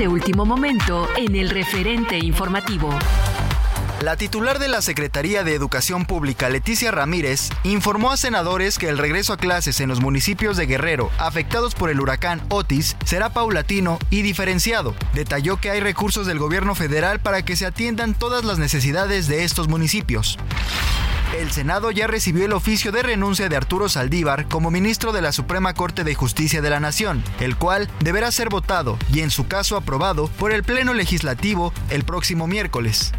De último momento en el referente informativo. La titular de la Secretaría de Educación Pública, Leticia Ramírez, informó a senadores que el regreso a clases en los municipios de Guerrero afectados por el huracán Otis será paulatino y diferenciado. Detalló que hay recursos del gobierno federal para que se atiendan todas las necesidades de estos municipios. El Senado ya recibió el oficio de renuncia de Arturo Saldívar como ministro de la Suprema Corte de Justicia de la Nación, el cual deberá ser votado y en su caso aprobado por el Pleno Legislativo el próximo miércoles.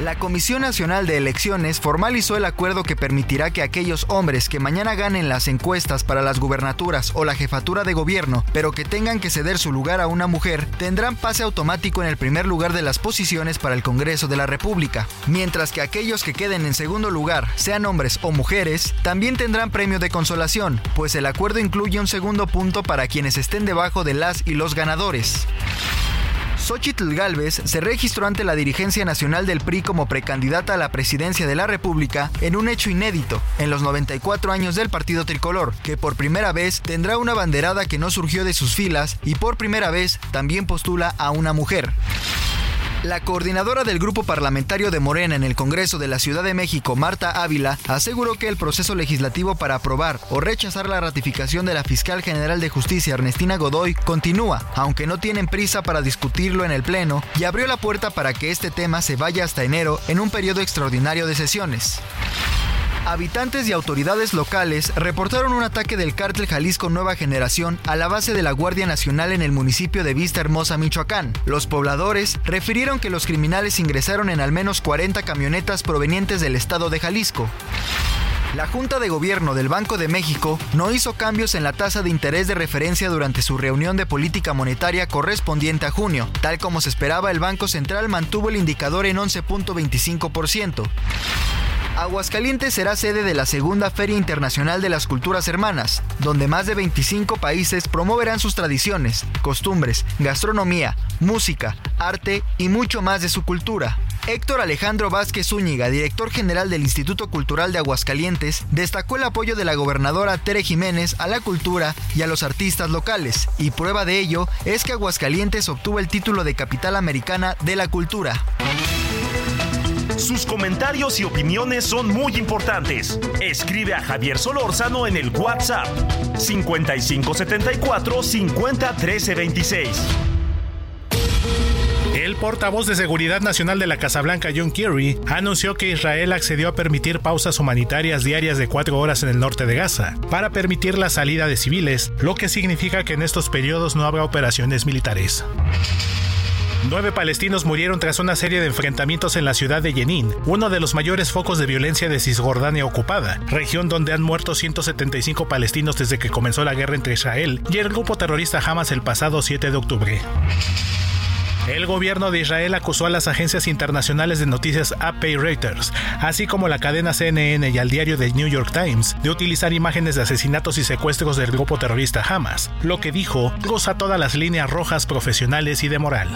La Comisión Nacional de Elecciones formalizó el acuerdo que permitirá que aquellos hombres que mañana ganen las encuestas para las gubernaturas o la jefatura de gobierno, pero que tengan que ceder su lugar a una mujer, tendrán pase automático en el primer lugar de las posiciones para el Congreso de la República, mientras que aquellos que queden en segundo lugar, sean hombres o mujeres, también tendrán premio de consolación, pues el acuerdo incluye un segundo punto para quienes estén debajo de las y los ganadores. Xochitl Galvez se registró ante la dirigencia nacional del PRI como precandidata a la presidencia de la República en un hecho inédito en los 94 años del partido tricolor, que por primera vez tendrá una banderada que no surgió de sus filas y por primera vez también postula a una mujer. La coordinadora del grupo parlamentario de Morena en el Congreso de la Ciudad de México, Marta Ávila, aseguró que el proceso legislativo para aprobar o rechazar la ratificación de la fiscal general de justicia, Ernestina Godoy, continúa, aunque no tienen prisa para discutirlo en el Pleno, y abrió la puerta para que este tema se vaya hasta enero en un periodo extraordinario de sesiones. Habitantes y autoridades locales reportaron un ataque del cártel Jalisco Nueva Generación a la base de la Guardia Nacional en el municipio de Vista Hermosa, Michoacán. Los pobladores refirieron que los criminales ingresaron en al menos 40 camionetas provenientes del estado de Jalisco. La Junta de Gobierno del Banco de México no hizo cambios en la tasa de interés de referencia durante su reunión de política monetaria correspondiente a junio. Tal como se esperaba, el Banco Central mantuvo el indicador en 11.25%. Aguascalientes será sede de la segunda Feria Internacional de las Culturas Hermanas, donde más de 25 países promoverán sus tradiciones, costumbres, gastronomía, música, arte y mucho más de su cultura. Héctor Alejandro Vázquez Zúñiga, director general del Instituto Cultural de Aguascalientes, destacó el apoyo de la gobernadora Tere Jiménez a la cultura y a los artistas locales, y prueba de ello es que Aguascalientes obtuvo el título de capital americana de la cultura. Sus comentarios y opiniones son muy importantes. Escribe a Javier Solórzano en el WhatsApp 5574 50 El portavoz de Seguridad Nacional de la Casa Blanca, John Kerry, anunció que Israel accedió a permitir pausas humanitarias diarias de cuatro horas en el norte de Gaza, para permitir la salida de civiles, lo que significa que en estos periodos no habrá operaciones militares. Nueve palestinos murieron tras una serie de enfrentamientos en la ciudad de Jenin, uno de los mayores focos de violencia de Cisjordania ocupada, región donde han muerto 175 palestinos desde que comenzó la guerra entre Israel y el grupo terrorista Hamas el pasado 7 de octubre. El gobierno de Israel acusó a las agencias internacionales de noticias AP y Reuters, así como la cadena CNN y al diario The New York Times, de utilizar imágenes de asesinatos y secuestros del grupo terrorista Hamas, lo que dijo cruza todas las líneas rojas profesionales y de moral.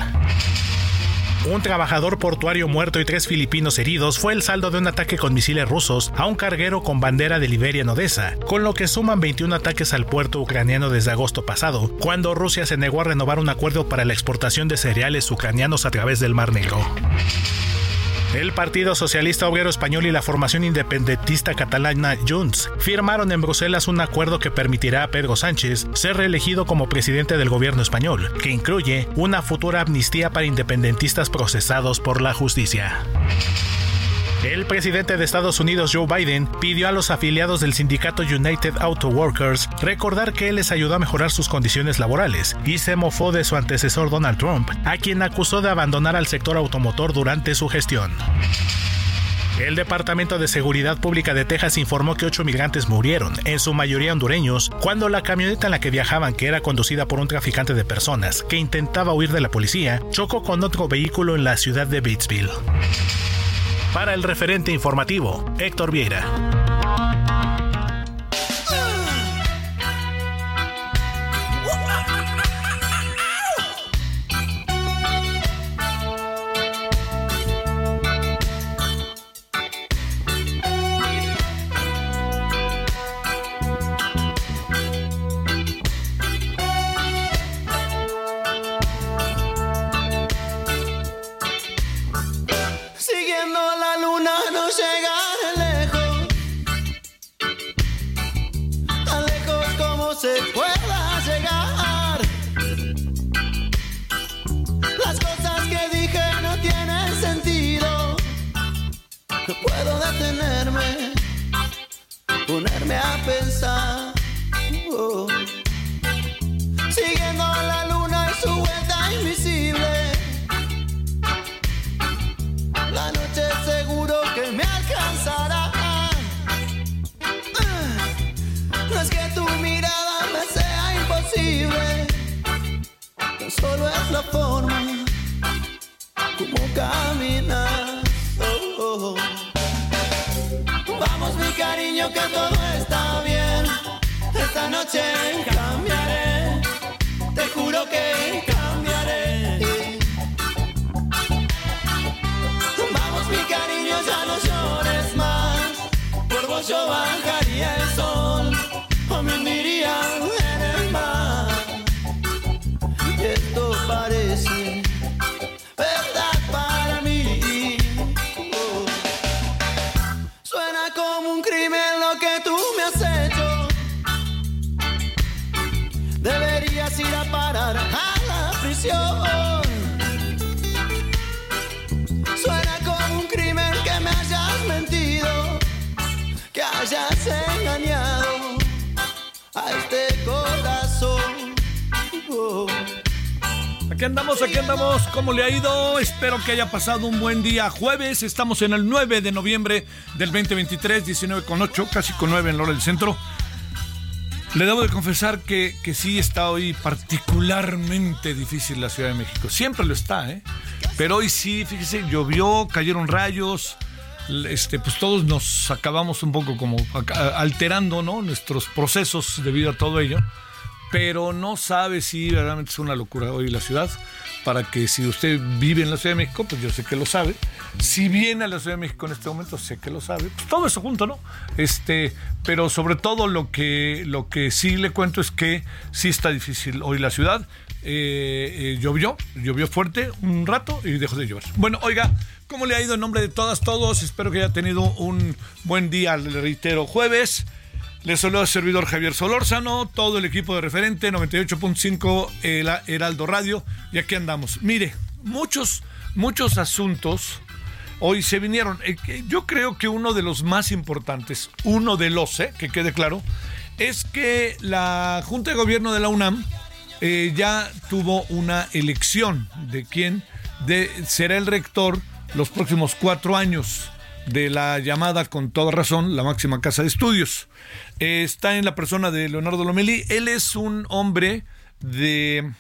Un trabajador portuario muerto y tres filipinos heridos fue el saldo de un ataque con misiles rusos a un carguero con bandera de Liberia en Odessa, con lo que suman 21 ataques al puerto ucraniano desde agosto pasado, cuando Rusia se negó a renovar un acuerdo para la exportación de cereales ucranianos a través del Mar Negro. El Partido Socialista Obrero Español y la formación independentista catalana Junts firmaron en Bruselas un acuerdo que permitirá a Pedro Sánchez ser reelegido como presidente del gobierno español, que incluye una futura amnistía para independentistas procesados por la justicia. El presidente de Estados Unidos, Joe Biden, pidió a los afiliados del sindicato United Auto Workers recordar que él les ayudó a mejorar sus condiciones laborales y se mofó de su antecesor Donald Trump, a quien acusó de abandonar al sector automotor durante su gestión. El Departamento de Seguridad Pública de Texas informó que ocho migrantes murieron, en su mayoría hondureños, cuando la camioneta en la que viajaban, que era conducida por un traficante de personas que intentaba huir de la policía, chocó con otro vehículo en la ciudad de Batesville. Para el referente informativo, Héctor Vieira. Espero que haya pasado un buen día. Jueves, estamos en el 9 de noviembre del 2023, 19 con 8, casi con 9 en la hora del centro. Le debo de confesar que, que sí está hoy particularmente difícil la Ciudad de México. Siempre lo está, ¿eh? Pero hoy sí, fíjese, llovió, cayeron rayos. Este, pues todos nos acabamos un poco como alterando, ¿no? Nuestros procesos debido a todo ello. Pero no sabe si realmente es una locura hoy la ciudad. para que si usted vive en la Ciudad de México, pues yo sé que lo sabe. Si viene a la Ciudad de México en este momento, sé que lo sabe. Pues todo eso junto, ¿no? Este, pero sobre todo lo que, lo que sí le cuento es que sí está difícil hoy la ciudad. Eh, eh, llovió, llovió fuerte un rato y dejó de llover. Bueno, oiga, ¿cómo le ha ido en nombre de todas, todos? Espero que haya tenido un buen día, le reitero, jueves. Les saluda el servidor Javier Solórzano, todo el equipo de referente 98.5 el Heraldo Radio y aquí andamos. Mire, muchos, muchos asuntos hoy se vinieron. Eh, yo creo que uno de los más importantes, uno de los, eh, que quede claro, es que la Junta de Gobierno de la UNAM eh, ya tuvo una elección de quién de, será el rector los próximos cuatro años de la llamada, con toda razón, la máxima casa de estudios. Está en la persona de Leonardo Lomelí. Él es un hombre de...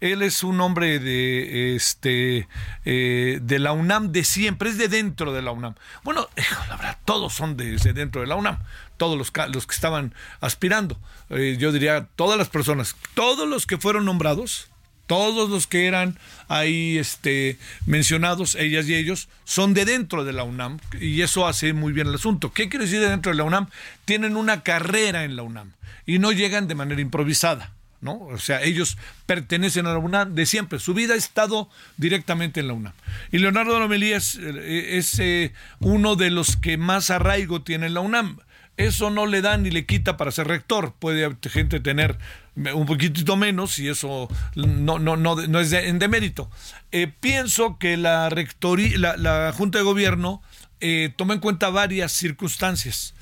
Él es un hombre de este eh, de la UNAM de siempre, es de dentro de la UNAM. Bueno, la verdad, todos son de, dentro de la UNAM, todos los, los que estaban aspirando. Eh, yo diría todas las personas, todos los que fueron nombrados, todos los que eran ahí este, mencionados, ellas y ellos, son de dentro de la UNAM y eso hace muy bien el asunto. ¿Qué quiere decir de dentro de la UNAM? Tienen una carrera en la UNAM y no llegan de manera improvisada. ¿No? O sea, ellos pertenecen a la UNAM de siempre. Su vida ha estado directamente en la UNAM. Y Leonardo Lomelí es, eh, eh, uno de los que más arraigo tiene en la UNAM. Eso no le da ni le quita para ser rector. Puede gente tener un poquitito menos y eso no, no, no, no es de, en demérito. Eh, pienso que la rectoría, la, Junta de Gobierno eh, toma en cuenta varias circunstancias.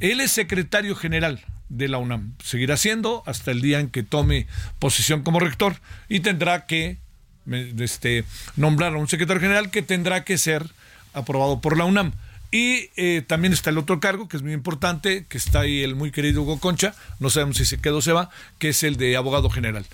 Él es secretario general de la UNAM, seguirá siendo hasta el día en que tome posición como rector y tendrá que este, nombrar a un secretario general que tendrá que ser aprobado por la UNAM. Y eh, también está el otro cargo, que es muy importante, que está ahí el muy querido Hugo Concha, no sabemos si se quedó o se va, que es el de abogado general.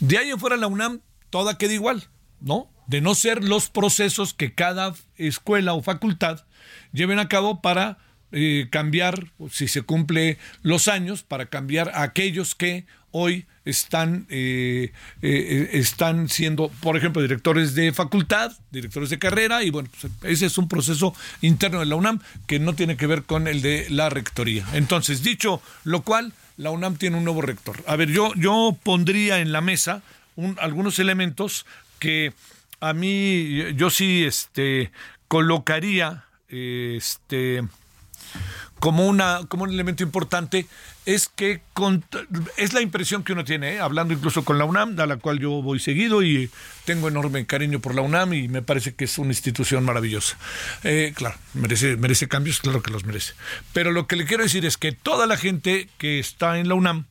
De ahí en fuera la UNAM, toda queda igual, ¿no? De no ser los procesos que cada escuela o facultad lleven a cabo para eh, cambiar, si se cumple los años, para cambiar a aquellos que hoy están, eh, eh, están siendo, por ejemplo, directores de facultad, directores de carrera, y bueno, pues, ese es un proceso interno de la UNAM que no tiene que ver con el de la rectoría. Entonces, dicho lo cual, la UNAM tiene un nuevo rector. A ver, yo, yo pondría en la mesa algunos elementos que a mí, yo sí este, colocaría este, como, una, como un elemento importante es que es la impresión que uno tiene, ¿eh? hablando incluso con la UNAM, a la cual yo voy seguido y tengo enorme cariño por la UNAM y me parece que es una institución maravillosa. Eh, claro, merece, merece cambios, claro que los merece. Pero lo que le quiero decir es que toda la gente que está en la UNAM,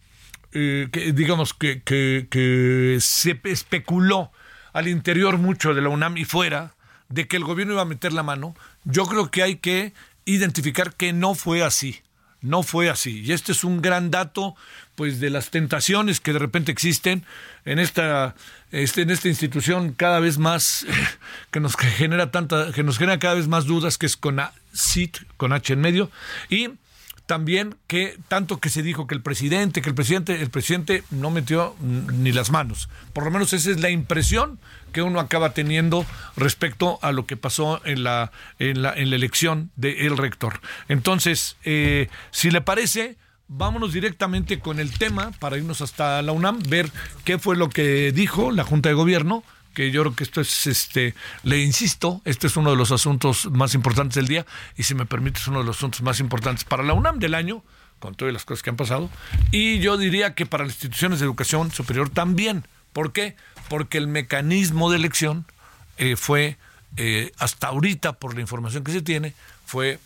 eh, que, digamos que, que, que se especuló al interior mucho de la UNAM y fuera, de que el gobierno iba a meter la mano, yo creo que hay que identificar que no fue así. No fue así. Y este es un gran dato, pues, de las tentaciones que de repente existen en esta, este, en esta institución cada vez más, que nos genera tanta, que nos genera cada vez más dudas, que es con CIT, con H en medio, y también que tanto que se dijo que el presidente, que el presidente, el presidente no metió ni las manos. Por lo menos esa es la impresión que uno acaba teniendo respecto a lo que pasó en la, en la, en la elección del rector. Entonces, eh, si le parece, vámonos directamente con el tema para irnos hasta la UNAM, ver qué fue lo que dijo la Junta de Gobierno que yo creo que esto es, este, le insisto, este es uno de los asuntos más importantes del día y si me permite es uno de los asuntos más importantes para la UNAM del año, con todas las cosas que han pasado, y yo diría que para las instituciones de educación superior también. ¿Por qué? Porque el mecanismo de elección eh, fue, eh, hasta ahorita, por la información que se tiene, fue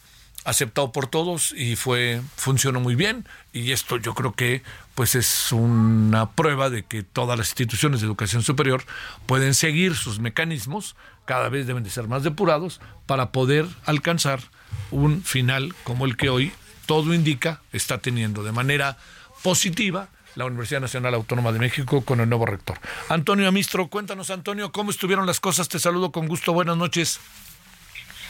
aceptado por todos y fue funcionó muy bien y esto yo creo que pues es una prueba de que todas las instituciones de educación superior pueden seguir sus mecanismos, cada vez deben de ser más depurados para poder alcanzar un final como el que hoy todo indica está teniendo de manera positiva la Universidad Nacional Autónoma de México con el nuevo rector. Antonio Amistro, cuéntanos Antonio, ¿cómo estuvieron las cosas? Te saludo con gusto, buenas noches.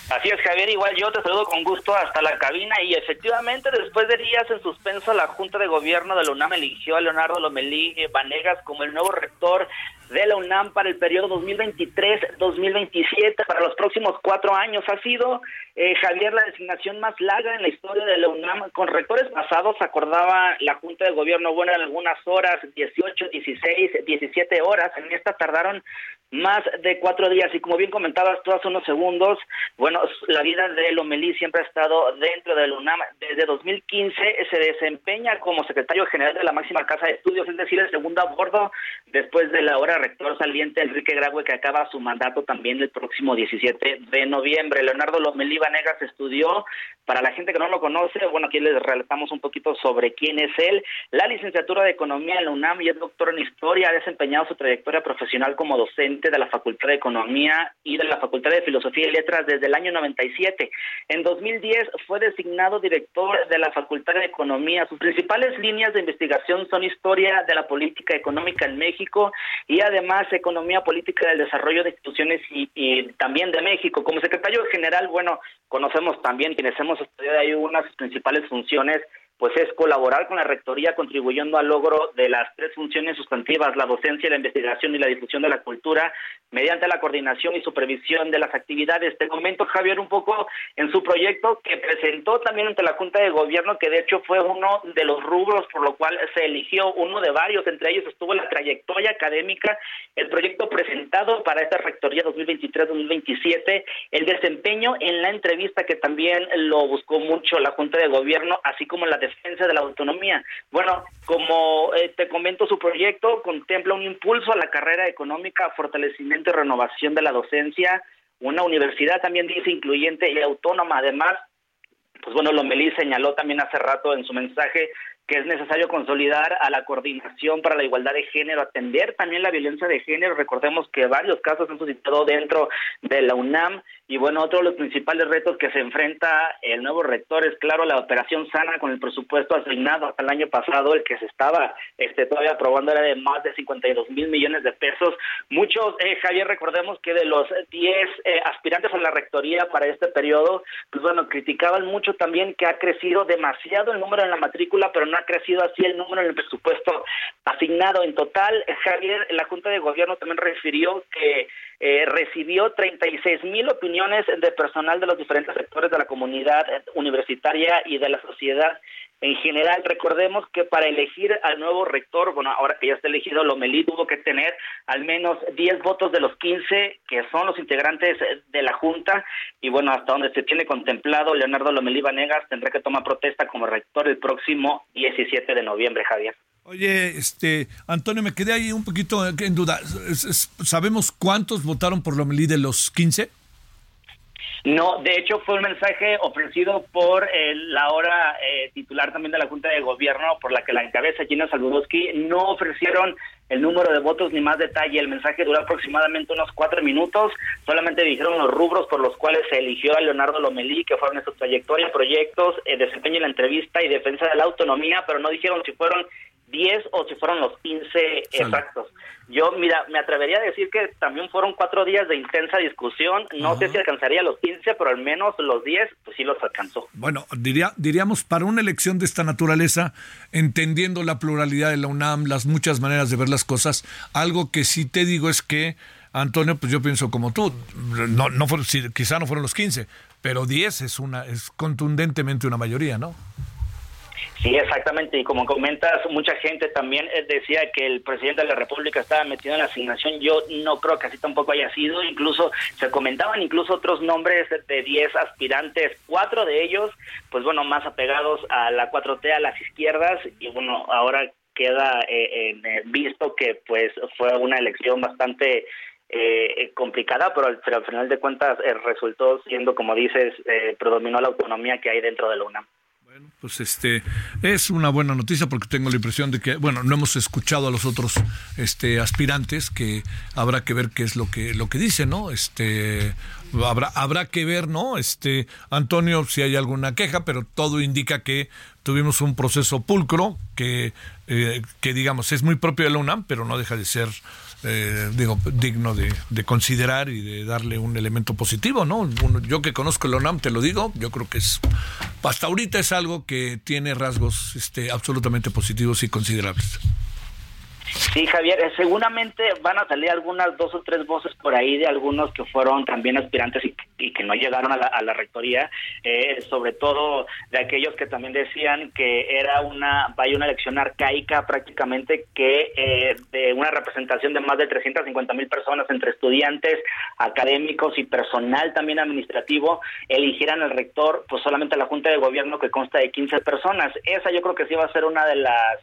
Así es, Javier, igual yo te saludo con gusto hasta la cabina y efectivamente después de días en suspenso la Junta de Gobierno de la UNAM eligió a Leonardo Lomelí Vanegas como el nuevo rector de la UNAM para el periodo 2023-2027, para los próximos cuatro años. Ha sido, eh, Javier, la designación más larga en la historia de la UNAM. Con rectores pasados acordaba la Junta de Gobierno, bueno, en algunas horas, 18, 16, 17 horas. En esta tardaron más de cuatro días. Y como bien comentabas tú hace unos segundos, bueno, la vida de Lomelí siempre ha estado dentro de la UNAM. Desde 2015 se desempeña como secretario general de la máxima casa de estudios, es decir, el segundo a bordo después de la hora rector saliente Enrique Graue, que acaba su mandato también el próximo 17 de noviembre. Leonardo Lomelí Vanegas estudió, para la gente que no lo conoce, bueno, aquí les relatamos un poquito sobre quién es él, la licenciatura de Economía en la UNAM y es doctor en Historia, ha desempeñado su trayectoria profesional como docente de la Facultad de Economía y de la Facultad de Filosofía y Letras desde el año 97. En 2010 fue designado director de la Facultad de Economía. Sus principales líneas de investigación son historia de la política económica en México y además economía política del desarrollo de instituciones y, y también de México. Como secretario general, bueno, conocemos también quienes hemos estudiado ahí unas principales funciones pues es colaborar con la rectoría contribuyendo al logro de las tres funciones sustantivas, la docencia, la investigación y la difusión de la cultura, mediante la coordinación y supervisión de las actividades. Te comento, Javier, un poco en su proyecto que presentó también ante la Junta de Gobierno, que de hecho fue uno de los rubros por lo cual se eligió, uno de varios, entre ellos estuvo la trayectoria académica, el proyecto presentado para esta rectoría 2023-2027, el desempeño en la entrevista que también lo buscó mucho la Junta de Gobierno, así como la defensa de la autonomía. Bueno, como eh, te comento, su proyecto contempla un impulso a la carrera económica, fortalecimiento y renovación de la docencia, una universidad también dice incluyente y autónoma. Además, pues bueno, Lomelí señaló también hace rato en su mensaje que es necesario consolidar a la coordinación para la igualdad de género, atender también la violencia de género. Recordemos que varios casos han suscitado dentro de la UNAM y bueno, otro de los principales retos que se enfrenta el nuevo rector es, claro, la operación sana con el presupuesto asignado hasta el año pasado, el que se estaba este, todavía aprobando era de más de 52 mil millones de pesos. Muchos, eh, Javier, recordemos que de los 10 eh, aspirantes a la rectoría para este periodo, pues bueno, criticaban mucho también que ha crecido demasiado el número en la matrícula, pero no ha crecido así el número en el presupuesto asignado. En total, Javier, la Junta de Gobierno también refirió que eh, recibió 36 mil opiniones de personal de los diferentes sectores de la comunidad universitaria y de la sociedad en general. Recordemos que para elegir al nuevo rector, bueno, ahora que ya está elegido, Lomelí tuvo que tener al menos 10 votos de los 15 que son los integrantes de la Junta y bueno, hasta donde se tiene contemplado, Leonardo Lomelí Vanegas tendrá que tomar protesta como rector el próximo 17 de noviembre, Javier. Oye, este, Antonio, me quedé ahí un poquito en duda. ¿Sabemos cuántos votaron por Lomelí de los 15? No, de hecho fue un mensaje ofrecido por la ahora eh, titular también de la Junta de Gobierno, por la que la encabeza Gina Saludowski. No ofrecieron el número de votos ni más detalle. El mensaje duró aproximadamente unos cuatro minutos. Solamente dijeron los rubros por los cuales se eligió a Leonardo Lomelí, que fueron su trayectoria, proyectos, eh, desempeño en la entrevista y defensa de la autonomía, pero no dijeron si fueron 10 o si fueron los 15 exactos. Yo, mira, me atrevería a decir que también fueron cuatro días de intensa discusión. No sé si alcanzaría los 15, pero al menos los 10, pues sí los alcanzó. Bueno, diría, diríamos, para una elección de esta naturaleza, entendiendo la pluralidad de la UNAM, las muchas maneras de ver las cosas, algo que sí te digo es que, Antonio, pues yo pienso como tú, no, no quizá no fueron los 15, pero 10 es, una, es contundentemente una mayoría, ¿no? Sí, exactamente. Y como comentas, mucha gente también eh, decía que el presidente de la República estaba metido en la asignación. Yo no creo que así tampoco haya sido. Incluso se comentaban incluso otros nombres de 10 aspirantes, cuatro de ellos, pues bueno, más apegados a la 4T, a las izquierdas. Y bueno, ahora queda eh, eh, visto que pues fue una elección bastante complicada, pero al, pero al, final de cuentas resultó siendo, como dices, predominó la autonomía que hay dentro de la UNAM pues este es una buena noticia porque tengo la impresión de que, bueno, no hemos escuchado a los otros este aspirantes que habrá que ver qué es lo que lo que dicen, ¿no? Este habrá habrá que ver, ¿no? Este Antonio si hay alguna queja, pero todo indica que tuvimos un proceso pulcro que eh, que digamos es muy propio de la UNAM, pero no deja de ser eh, digo, digno de, considerar y de darle un elemento positivo, ¿no? yo que conozco el ONAM, te lo digo, yo creo que es, hasta ahorita es algo que tiene rasgos este, absolutamente positivos y considerables. Sí, Javier, eh, seguramente van a salir algunas dos o tres voces por ahí de algunos que fueron también aspirantes y, que no llegaron a la, rectoría, eh, sobre todo de aquellos que también decían que era una, vaya una elección arcaica prácticamente, que eh, de una representación de más de 350 mil personas entre estudiantes, académicos y personal también administrativo, eligieran al rector, pues solamente la Junta de Gobierno que consta de 15 personas. Esa yo creo que sí va a ser una de las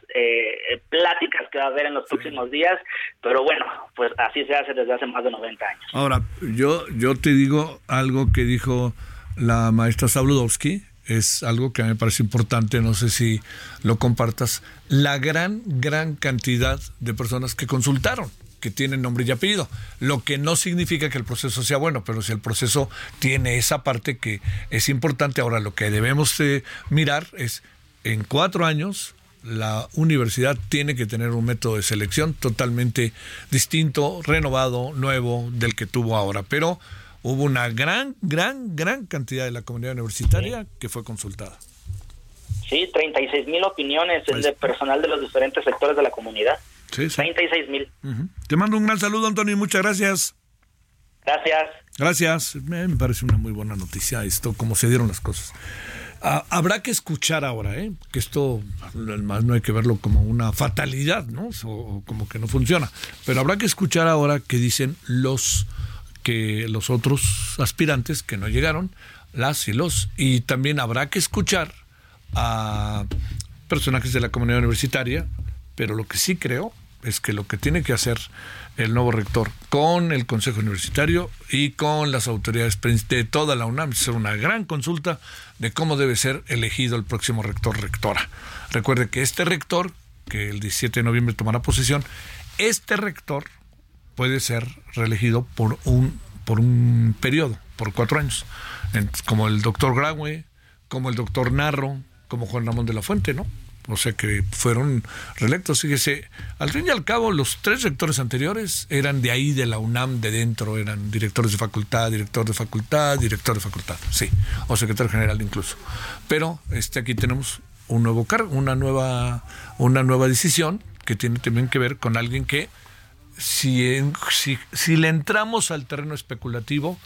pláticas que va a haber en los próximos días, pero bueno, pues así se hace desde hace más de 90 años. Ahora, yo, yo te digo algo que dijo la maestra Sabludowski, es algo que a mí me parece importante, no sé si lo compartas, la gran, gran cantidad de personas que consultaron que tienen nombre y apellido, lo que no significa que el proceso sea bueno, pero si el proceso tiene esa parte que es importante, ahora lo que debemos mirar es en cuatro años la universidad tiene que tener un método de selección totalmente distinto, renovado, nuevo del que tuvo ahora. Pero hubo una gran, gran, gran cantidad de la comunidad universitaria que fue consultada. Sí, 36 mil opiniones es de personal de los diferentes sectores de la comunidad. Sí, sí. 36 mil. Te mando un gran saludo, Antonio, y muchas gracias. Gracias. Gracias. Me, me parece una muy buena noticia esto, cómo se dieron las cosas. Ah, habrá que escuchar ahora, ¿eh? que esto más no hay que verlo como una fatalidad, ¿no? O, como que no funciona. Pero habrá que escuchar ahora qué dicen los que los otros aspirantes que no llegaron, las y los, y también habrá que escuchar a personajes de la comunidad universitaria, pero lo que sí creo es que lo que tiene que hacer el nuevo rector con el Consejo Universitario y con las autoridades de toda la UNAM. Es una gran consulta de cómo debe ser elegido el próximo rector rectora. Recuerde que este rector, que el 17 de noviembre tomará posesión, este rector puede ser reelegido por un, por un periodo, por cuatro años, como el doctor Graue, como el doctor Narro, como Juan Ramón de la Fuente, ¿no? O sea que fueron reelectos. Fíjese, al fin y al cabo, los tres rectores anteriores eran de ahí, de la UNAM, de dentro, eran directores de facultad, director de facultad, director de facultad, sí, o secretario general incluso. Pero este aquí tenemos un nuevo cargo, una nueva, una nueva decisión que tiene también que ver con alguien que, si, si, si le entramos al terreno especulativo,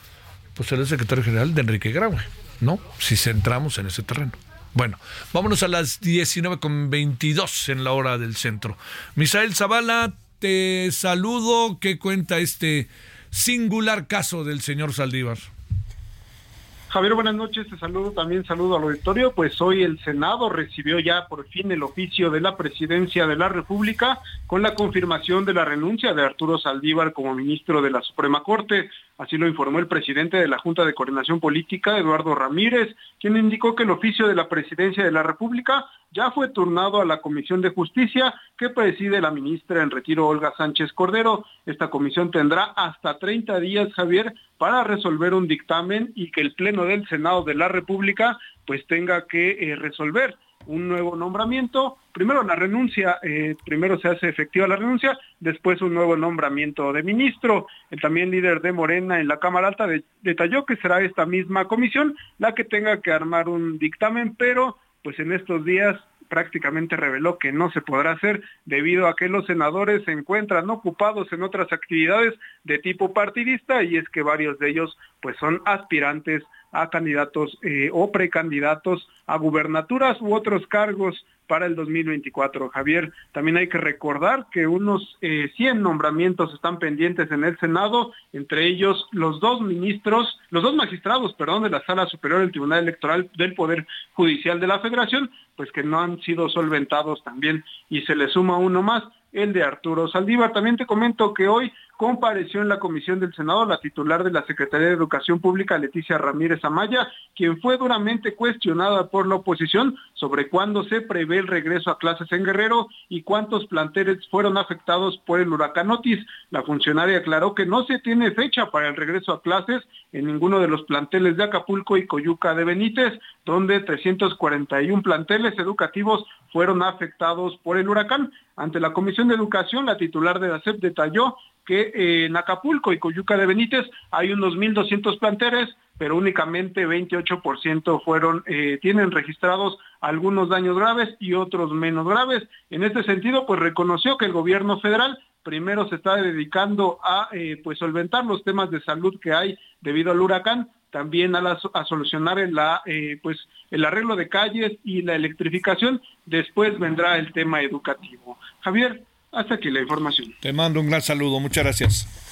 pues será el secretario general de Enrique Graue, ¿no? Si entramos en ese terreno. Bueno, vámonos a las 19.22 en la hora del centro. Misael Zavala, te saludo. ¿Qué cuenta este singular caso del señor Saldívar? Javier, buenas noches, te saludo también, saludo al auditorio. Pues hoy el Senado recibió ya por fin el oficio de la presidencia de la República con la confirmación de la renuncia de Arturo Saldívar como ministro de la Suprema Corte. Así lo informó el presidente de la Junta de Coordinación Política, Eduardo Ramírez, quien indicó que el oficio de la presidencia de la República ya fue turnado a la Comisión de Justicia que preside la ministra en retiro Olga Sánchez Cordero. Esta comisión tendrá hasta 30 días, Javier, para resolver un dictamen y que el Pleno del Senado de la República pues tenga que eh, resolver un nuevo nombramiento. Primero la renuncia, eh, primero se hace efectiva la renuncia, después un nuevo nombramiento de ministro. El también líder de Morena en la Cámara Alta detalló que será esta misma comisión la que tenga que armar un dictamen, pero pues en estos días prácticamente reveló que no se podrá hacer debido a que los senadores se encuentran ocupados en otras actividades de tipo partidista y es que varios de ellos pues son aspirantes a candidatos eh, o precandidatos a gubernaturas u otros cargos para el 2024. Javier, también hay que recordar que unos 100 eh, nombramientos están pendientes en el Senado, entre ellos los dos ministros, los dos magistrados, perdón, de la Sala Superior del Tribunal Electoral del Poder Judicial de la Federación, pues que no han sido solventados también y se le suma uno más el de Arturo Saldívar. También te comento que hoy compareció en la comisión del Senado la titular de la Secretaría de Educación Pública, Leticia Ramírez Amaya, quien fue duramente cuestionada por la oposición sobre cuándo se prevé el regreso a clases en Guerrero y cuántos planteles fueron afectados por el huracán Otis. La funcionaria aclaró que no se tiene fecha para el regreso a clases en ninguno de los planteles de Acapulco y Coyuca de Benítez, donde 341 planteles educativos fueron afectados por el huracán. Ante la Comisión de Educación, la titular de la SEP detalló que en Acapulco y Coyuca de Benítez hay unos 1.200 planteles, pero únicamente 28% fueron, eh, tienen registrados algunos daños graves y otros menos graves. En este sentido, pues reconoció que el gobierno federal primero se está dedicando a eh, pues solventar los temas de salud que hay debido al huracán, también a, solucionar la, eh, pues el arreglo de calles y la electrificación. Después vendrá el tema educativo. Javier, hasta aquí la información. Te mando un gran saludo, muchas gracias.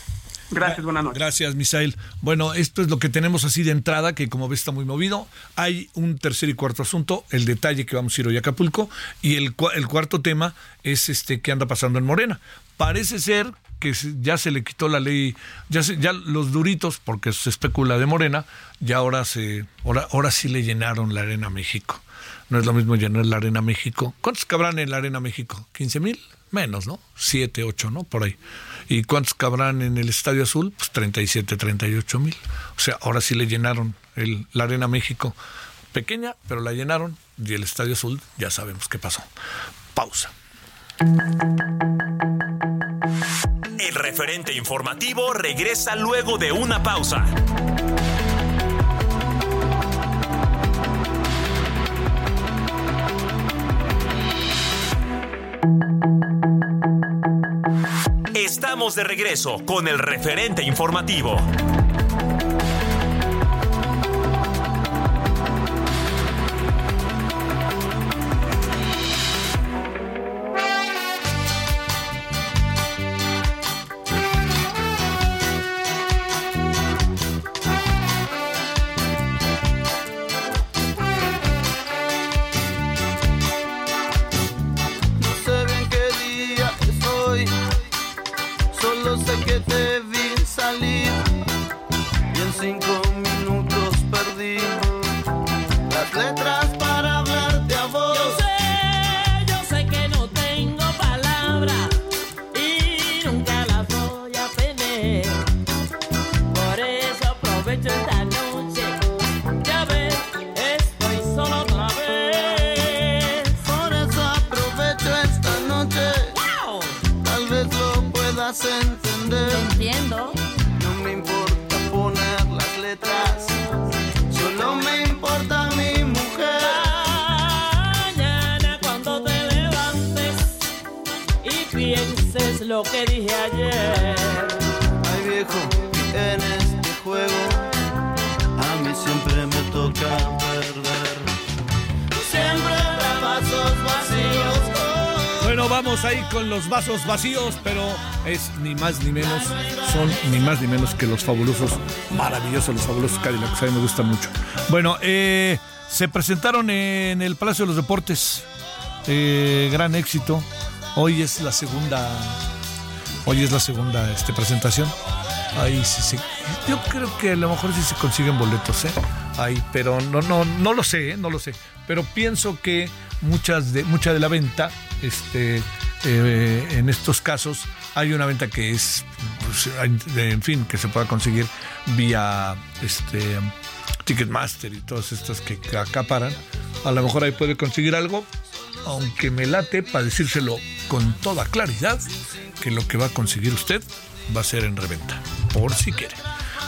Gracias, buenas noches. Gracias, Misael. Bueno, esto es lo que tenemos así de entrada, que como ves está muy movido. Hay un tercer y cuarto asunto, el detalle que vamos a ir hoy a Acapulco, y el, cuarto tema es este qué anda pasando en Morena. Parece ser que ya se le quitó la ley, ya ya los duritos, porque se especula de Morena, ya ahora se, ahora, ahora sí le llenaron la Arena México. No es lo mismo llenar la Arena México. ¿Cuántos cabrán en la Arena México? ¿15 mil? Menos, ¿no? 7, 8, ¿no? Por ahí. ¿Y cuántos cabrán en el Estadio Azul? Pues 37, 38 mil. O sea, ahora sí le llenaron el, la Arena México. Pequeña, pero la llenaron. Y el Estadio Azul, ya sabemos qué pasó. Pausa. El referente informativo regresa luego de una pausa. De regreso con el referente informativo. Vasos vacíos, pero es ni más ni menos, son ni más ni menos que los fabulosos, maravillosos, los fabulosos Cadillacs. A mí me gustan mucho. Bueno, eh, se presentaron en el Palacio de los Deportes. Eh, gran éxito. Hoy es la segunda. Hoy es la segunda este, presentación. Ahí sí, sí. Yo creo que a lo mejor sí se consiguen boletos, ¿eh? Ahí, pero no, no, no lo sé, ¿eh? no lo sé. Pero pienso que muchas de, mucha de la venta, este, eh, en estos casos hay una venta que es, pues, en fin, que se pueda conseguir vía este Ticketmaster y todas estas que acaparan. A lo mejor ahí puede conseguir algo, aunque me late para decírselo con toda claridad que lo que va a conseguir usted va a ser en reventa, por si quiere.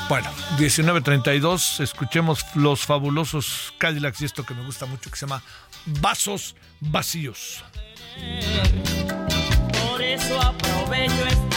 Bueno, 19.32, escuchemos los fabulosos Cadillacs y esto que me gusta mucho que se llama Vasos Vacíos. Por eso aprovecho esta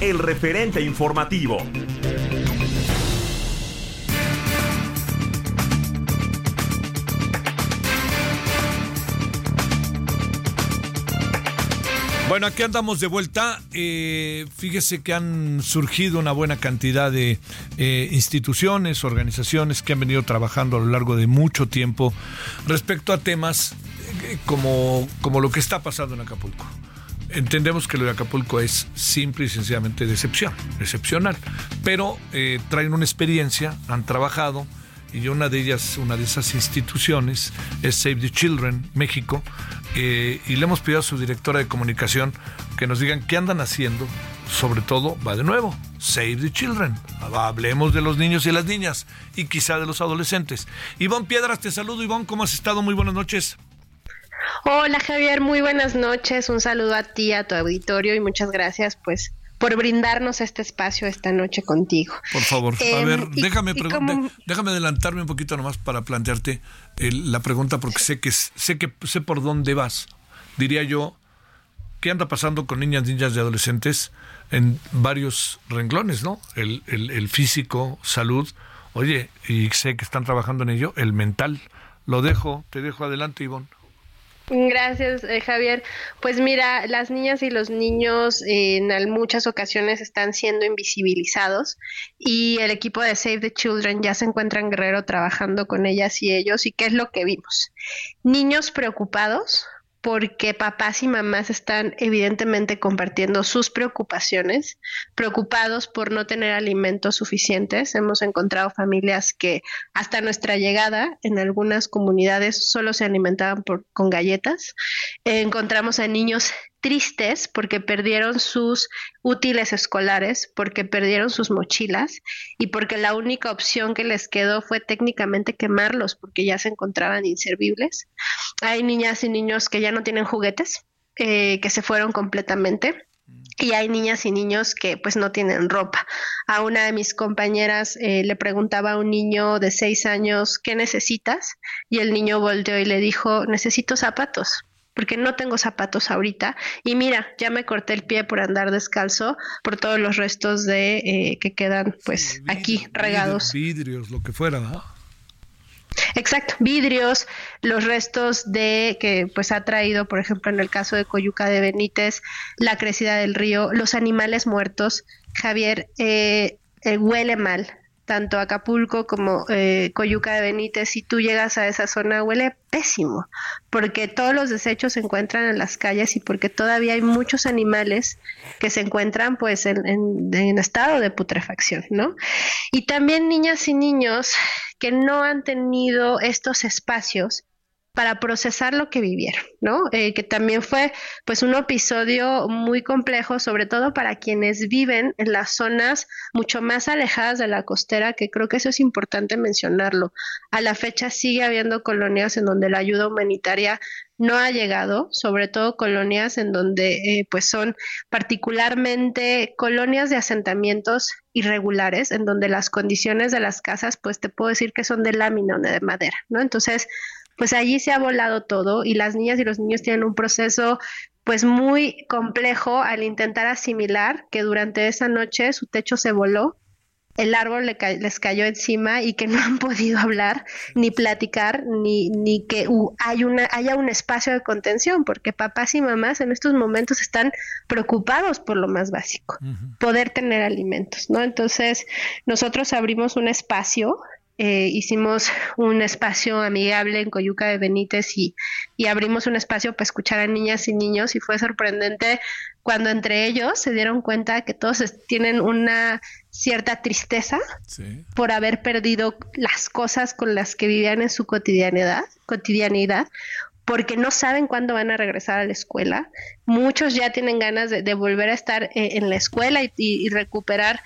El referente informativo. Bueno, aquí andamos de vuelta. Eh, fíjese que han surgido una buena cantidad de eh, instituciones, organizaciones que han venido trabajando a lo largo de mucho tiempo respecto a temas eh, como, como lo que está pasando en Acapulco. Entendemos que lo de Acapulco es simple y sencillamente decepción, excepcional, pero eh, traen una experiencia, han trabajado y una de ellas, una de esas instituciones, es Save the Children México, eh, y le hemos pedido a su directora de comunicación que nos digan qué andan haciendo, sobre todo, va de nuevo, Save the Children, hablemos de los niños y las niñas, y quizá de los adolescentes. Ivonne Piedras, te saludo Ivonne, ¿cómo has estado? Muy buenas noches. Hola Javier, muy buenas noches. Un saludo a ti, a tu auditorio y muchas gracias pues por brindarnos este espacio esta noche contigo. Por favor, a Em, ver, y- déjame, y como- déjame adelantarme un poquito nomás para plantearte el- la pregunta porque sé que sé que sé por dónde vas. Diría yo, ¿qué anda pasando con niñas, niñas y adolescentes en varios renglones, no? El, el- el físico, salud, oye, y sé que están trabajando en ello, el mental. Lo dejo, te dejo adelante, Ivonne. Gracias, eh, Javier. Pues mira, las niñas y los niños en muchas ocasiones están siendo invisibilizados y el equipo de Save the Children ya se encuentra en Guerrero trabajando con ellas y ellos. ¿Y qué es lo que vimos? Niños preocupados porque papás y mamás están evidentemente compartiendo sus preocupaciones, preocupados por no tener alimentos suficientes. Hemos encontrado familias que hasta nuestra llegada en algunas comunidades solo se alimentaban con galletas. Encontramos a niños tristes porque perdieron sus útiles escolares, porque perdieron sus mochilas y porque la única opción que les quedó fue técnicamente quemarlos porque ya se encontraban inservibles. Hay niñas y niños que ya no tienen juguetes, eh, que se fueron completamente. Y hay niñas y niños que pues no tienen ropa. A una de mis compañeras eh, le preguntaba a un niño de seis años, ¿qué necesitas? Y el niño volteó y le dijo, necesito zapatos porque no tengo zapatos ahorita y mira, ya me corté el pie por andar descalzo por todos los restos de eh, que quedan pues aquí regados. Vidrios, lo que fuera, ¿no? Exacto, vidrios, los restos de que pues ha traído, por ejemplo, en el caso de Coyuca de Benítez, la crecida del río, los animales muertos. Javier, eh, eh, huele mal, tanto Acapulco como eh, Coyuca de Benítez. Si tú llegas a esa zona, huele pésimo, porque todos los desechos se encuentran en las calles y porque todavía hay muchos animales que se encuentran pues en, estado de putrefacción, ¿no? Y también niñas y niños que no han tenido estos espacios para procesar lo que vivieron, ¿no? Eh, que también fue pues un episodio muy complejo, sobre todo para quienes viven en las zonas mucho más alejadas de la costera, que creo que eso es importante mencionarlo. A la fecha sigue habiendo colonias en donde la ayuda humanitaria no ha llegado, sobre todo colonias en donde eh, pues son particularmente colonias de asentamientos irregulares, en donde las condiciones de las casas pues te puedo decir que son de lámina o de madera, ¿no? Entonces, pues allí se ha volado todo y las niñas y los niños tienen un proceso pues muy complejo al intentar asimilar que durante esa noche su techo se voló, el árbol le ca- les cayó encima y que no han podido hablar ni platicar ni, ni que hu- hay una, haya un espacio de contención porque papás y mamás en estos momentos están preocupados por lo más básico, poder tener alimentos, ¿no? Entonces nosotros abrimos un espacio eh, hicimos un espacio amigable en Coyuca de Benítez y, y abrimos un espacio para escuchar a niñas y niños y fue sorprendente cuando entre ellos se dieron cuenta que todos tienen una cierta tristeza Sí. por haber perdido las cosas con las que vivían en su cotidianidad, cotidianidad porque no saben cuándo van a regresar a la escuela. Muchos ya tienen ganas de, de volver a estar eh, en la escuela y, y- y recuperar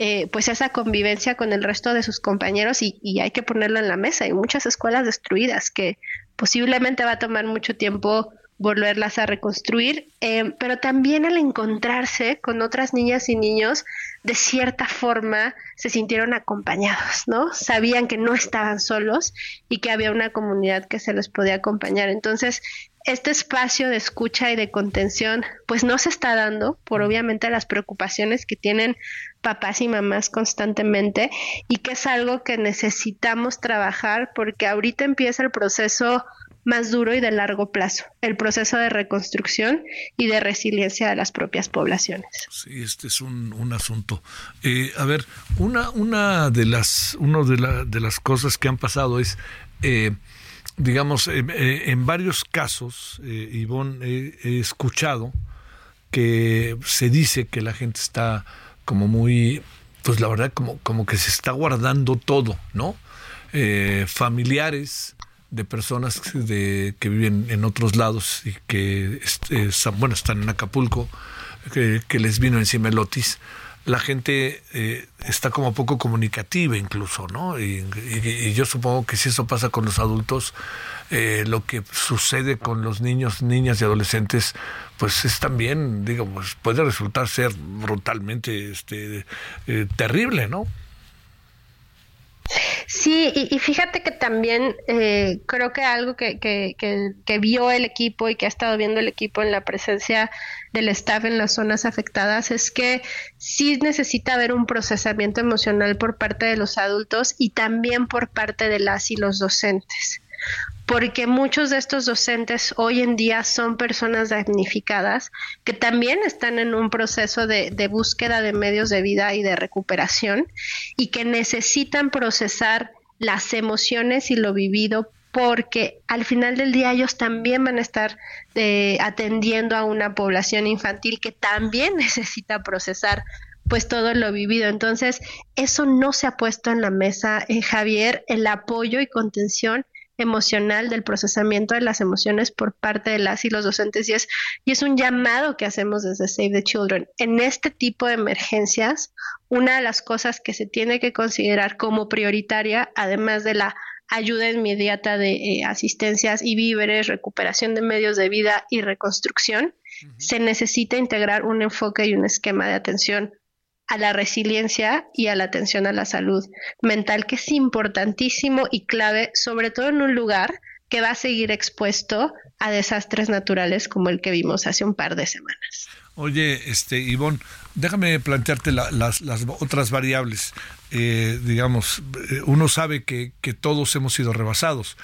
eh, pues esa convivencia con el resto de sus compañeros y, y hay que ponerlo en la mesa. Hay muchas escuelas destruidas que posiblemente va a tomar mucho tiempo volverlas a reconstruir, eh, pero también al encontrarse con otras niñas y niños, de cierta forma se sintieron acompañados, ¿no? Sabían que no estaban solos y que había una comunidad que se les podía acompañar. Entonces, este espacio de escucha y de contención, pues no se está dando por obviamente las preocupaciones que tienen papás y mamás constantemente y que es algo que necesitamos trabajar porque ahorita empieza el proceso más duro y de largo plazo, el proceso de reconstrucción y de resiliencia de las propias poblaciones. Sí, este es un, un asunto. Eh, a ver, una, una de las, uno de, la- de las cosas que han pasado es, eh, digamos, eh, en varios casos, eh, Ivonne, he escuchado que se dice que la gente está como muy, pues la verdad, como, como que se está guardando todo, ¿no? familiares de personas de, que viven en otros lados y que están, bueno, están en Acapulco, que, les vino encima el Otis la gente eh, está como poco comunicativa incluso, ¿no? Y, yo supongo que si eso pasa con los adultos, eh, lo que sucede con los niños, niñas y adolescentes, pues es también, digo, pues puede resultar ser brutalmente este, eh, terrible, ¿no? Sí, y, fíjate que también eh, creo que algo que, que, que vio el equipo y que ha estado viendo el equipo en la presencia del staff en las zonas afectadas es que sí necesita haber un procesamiento emocional por parte de los adultos y también por parte de las y los docentes porque muchos de estos docentes hoy en día son personas damnificadas que también están en un proceso de, búsqueda de medios de vida y de recuperación y que necesitan procesar las emociones y lo vivido porque al final del día ellos también van a estar eh, atendiendo a una población infantil que también necesita procesar pues todo lo vivido. Entonces, eso no se ha puesto en la mesa, eh, Javier, el apoyo y contención emocional del procesamiento de las emociones por parte de las y los docentes y es, y es un llamado que hacemos desde Save the Children. En este tipo de emergencias, una de las cosas que se tiene que considerar como prioritaria, además de la ayuda inmediata de eh, asistencias y víveres, recuperación de medios de vida y reconstrucción, se necesita integrar un enfoque y un esquema de atención a la resiliencia y a la atención a la salud mental, que es importantísimo y clave, sobre todo en un lugar que va a seguir expuesto a desastres naturales como el que vimos hace un par de semanas. Oye, este, Ivonne, déjame plantearte la- las, otras variables. Eh, digamos, eh, uno sabe que, todos hemos sido rebasados.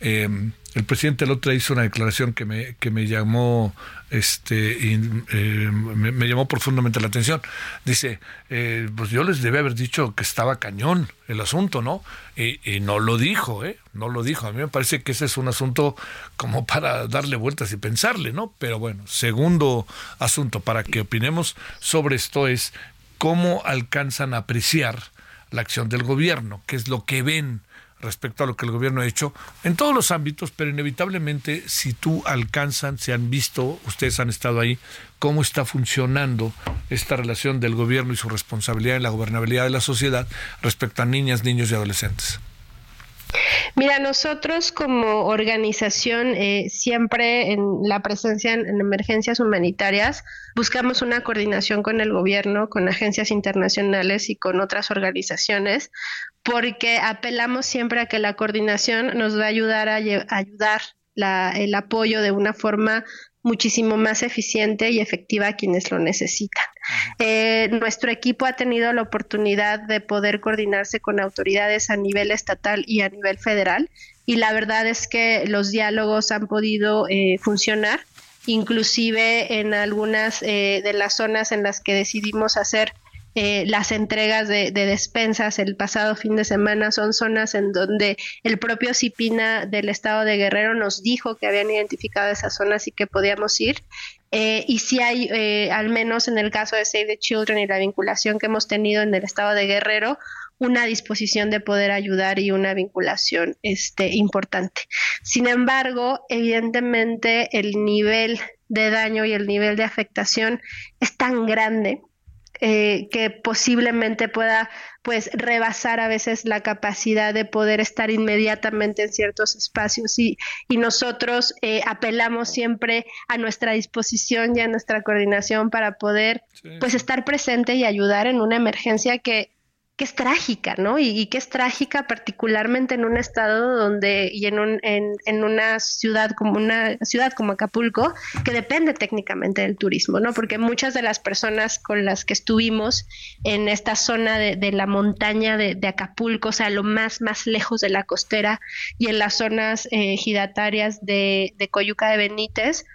Eh, el presidente el otro hizo una declaración que me, que me llamó este y, eh, me, llamó profundamente la atención. Dice, eh, pues yo les debí haber dicho que estaba cañón el asunto, ¿no? Y, y no lo dijo, ¿eh? No lo dijo. A mí me parece que ese es un asunto como para darle vueltas y pensarle, ¿no? Pero bueno, segundo asunto para que opinemos sobre esto es cómo alcanzan a apreciar la acción del gobierno, qué es lo que ven respecto a lo que el gobierno ha hecho en todos los ámbitos, pero inevitablemente si tú alcanzan, se han visto, ustedes han estado ahí, cómo está funcionando esta relación del gobierno y su responsabilidad en la gobernabilidad de la sociedad respecto a niñas, niños y adolescentes. Mira, nosotros como organización eh, siempre en la presencia en, en emergencias humanitarias buscamos una coordinación con el gobierno, con agencias internacionales y con otras organizaciones, porque apelamos siempre a que la coordinación nos va a ayudar a, ayudar el apoyo de una forma muchísimo más eficiente y efectiva a quienes lo necesitan. Eh, nuestro equipo ha tenido la oportunidad de poder coordinarse con autoridades a nivel estatal y a nivel federal y la verdad es que los diálogos han podido eh, funcionar, inclusive en algunas eh, de las zonas en las que decidimos hacer eh, las entregas de, de despensas el pasado fin de semana son zonas en donde el propio Cipina del estado de Guerrero nos dijo que habían identificado esas zonas y que podíamos ir. Eh, y si hay, eh, al menos en el caso de Save the Children y la vinculación que hemos tenido en el estado de Guerrero, una disposición de poder ayudar y una vinculación este, importante. Sin embargo, evidentemente el nivel de daño y el nivel de afectación es tan grande eh, que posiblemente pueda pues rebasar a veces la capacidad de poder estar inmediatamente en ciertos espacios. Y, y nosotros eh, apelamos siempre a nuestra disposición y a nuestra coordinación para poder pues estar presente y ayudar en una emergencia que que es trágica, ¿no? Y, que es trágica particularmente en un estado donde y en, un, en, en, una ciudad como una ciudad como Acapulco que depende técnicamente del turismo, ¿no? Porque muchas de las personas con las que estuvimos en esta zona de, de la montaña de, de, Acapulco, o sea, lo más más lejos de la costera y en las zonas eh, de, de Coyuca de Benítez,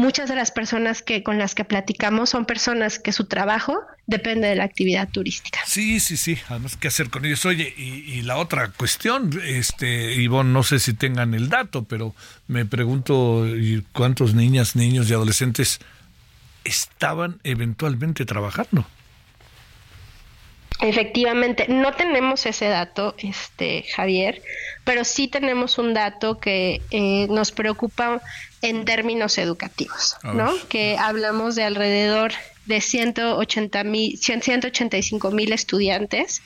muchas de las personas que con las que platicamos son personas que su trabajo depende de la actividad turística. Sí, sí, sí, además qué hacer con ellos. Oye, y, y la otra cuestión, este, Ivonne, no sé si tengan el dato, pero me pregunto ¿y cuántos niñas, niños y adolescentes estaban eventualmente trabajando. Efectivamente, no tenemos ese dato, este Javier, pero sí tenemos un dato que eh, nos preocupa en términos educativos, ¿no? Que hablamos de alrededor de 180 mil, 185 mil estudiantes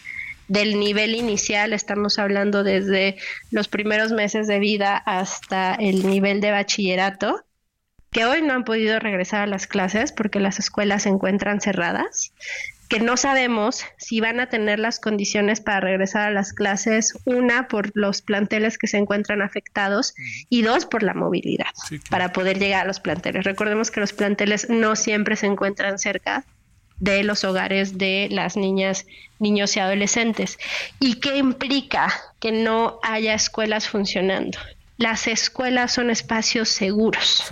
del nivel inicial, estamos hablando desde los primeros meses de vida hasta el nivel de bachillerato, que hoy no han podido regresar a las clases porque las escuelas se encuentran cerradas, que no sabemos si van a tener las condiciones para regresar a las clases, una por los planteles que se encuentran afectados y dos por la movilidad para poder llegar a los planteles. Recordemos que los planteles no siempre se encuentran cerca de los hogares de las niñas, niños y adolescentes. ¿Y qué implica que no haya escuelas funcionando? Las escuelas son espacios seguros.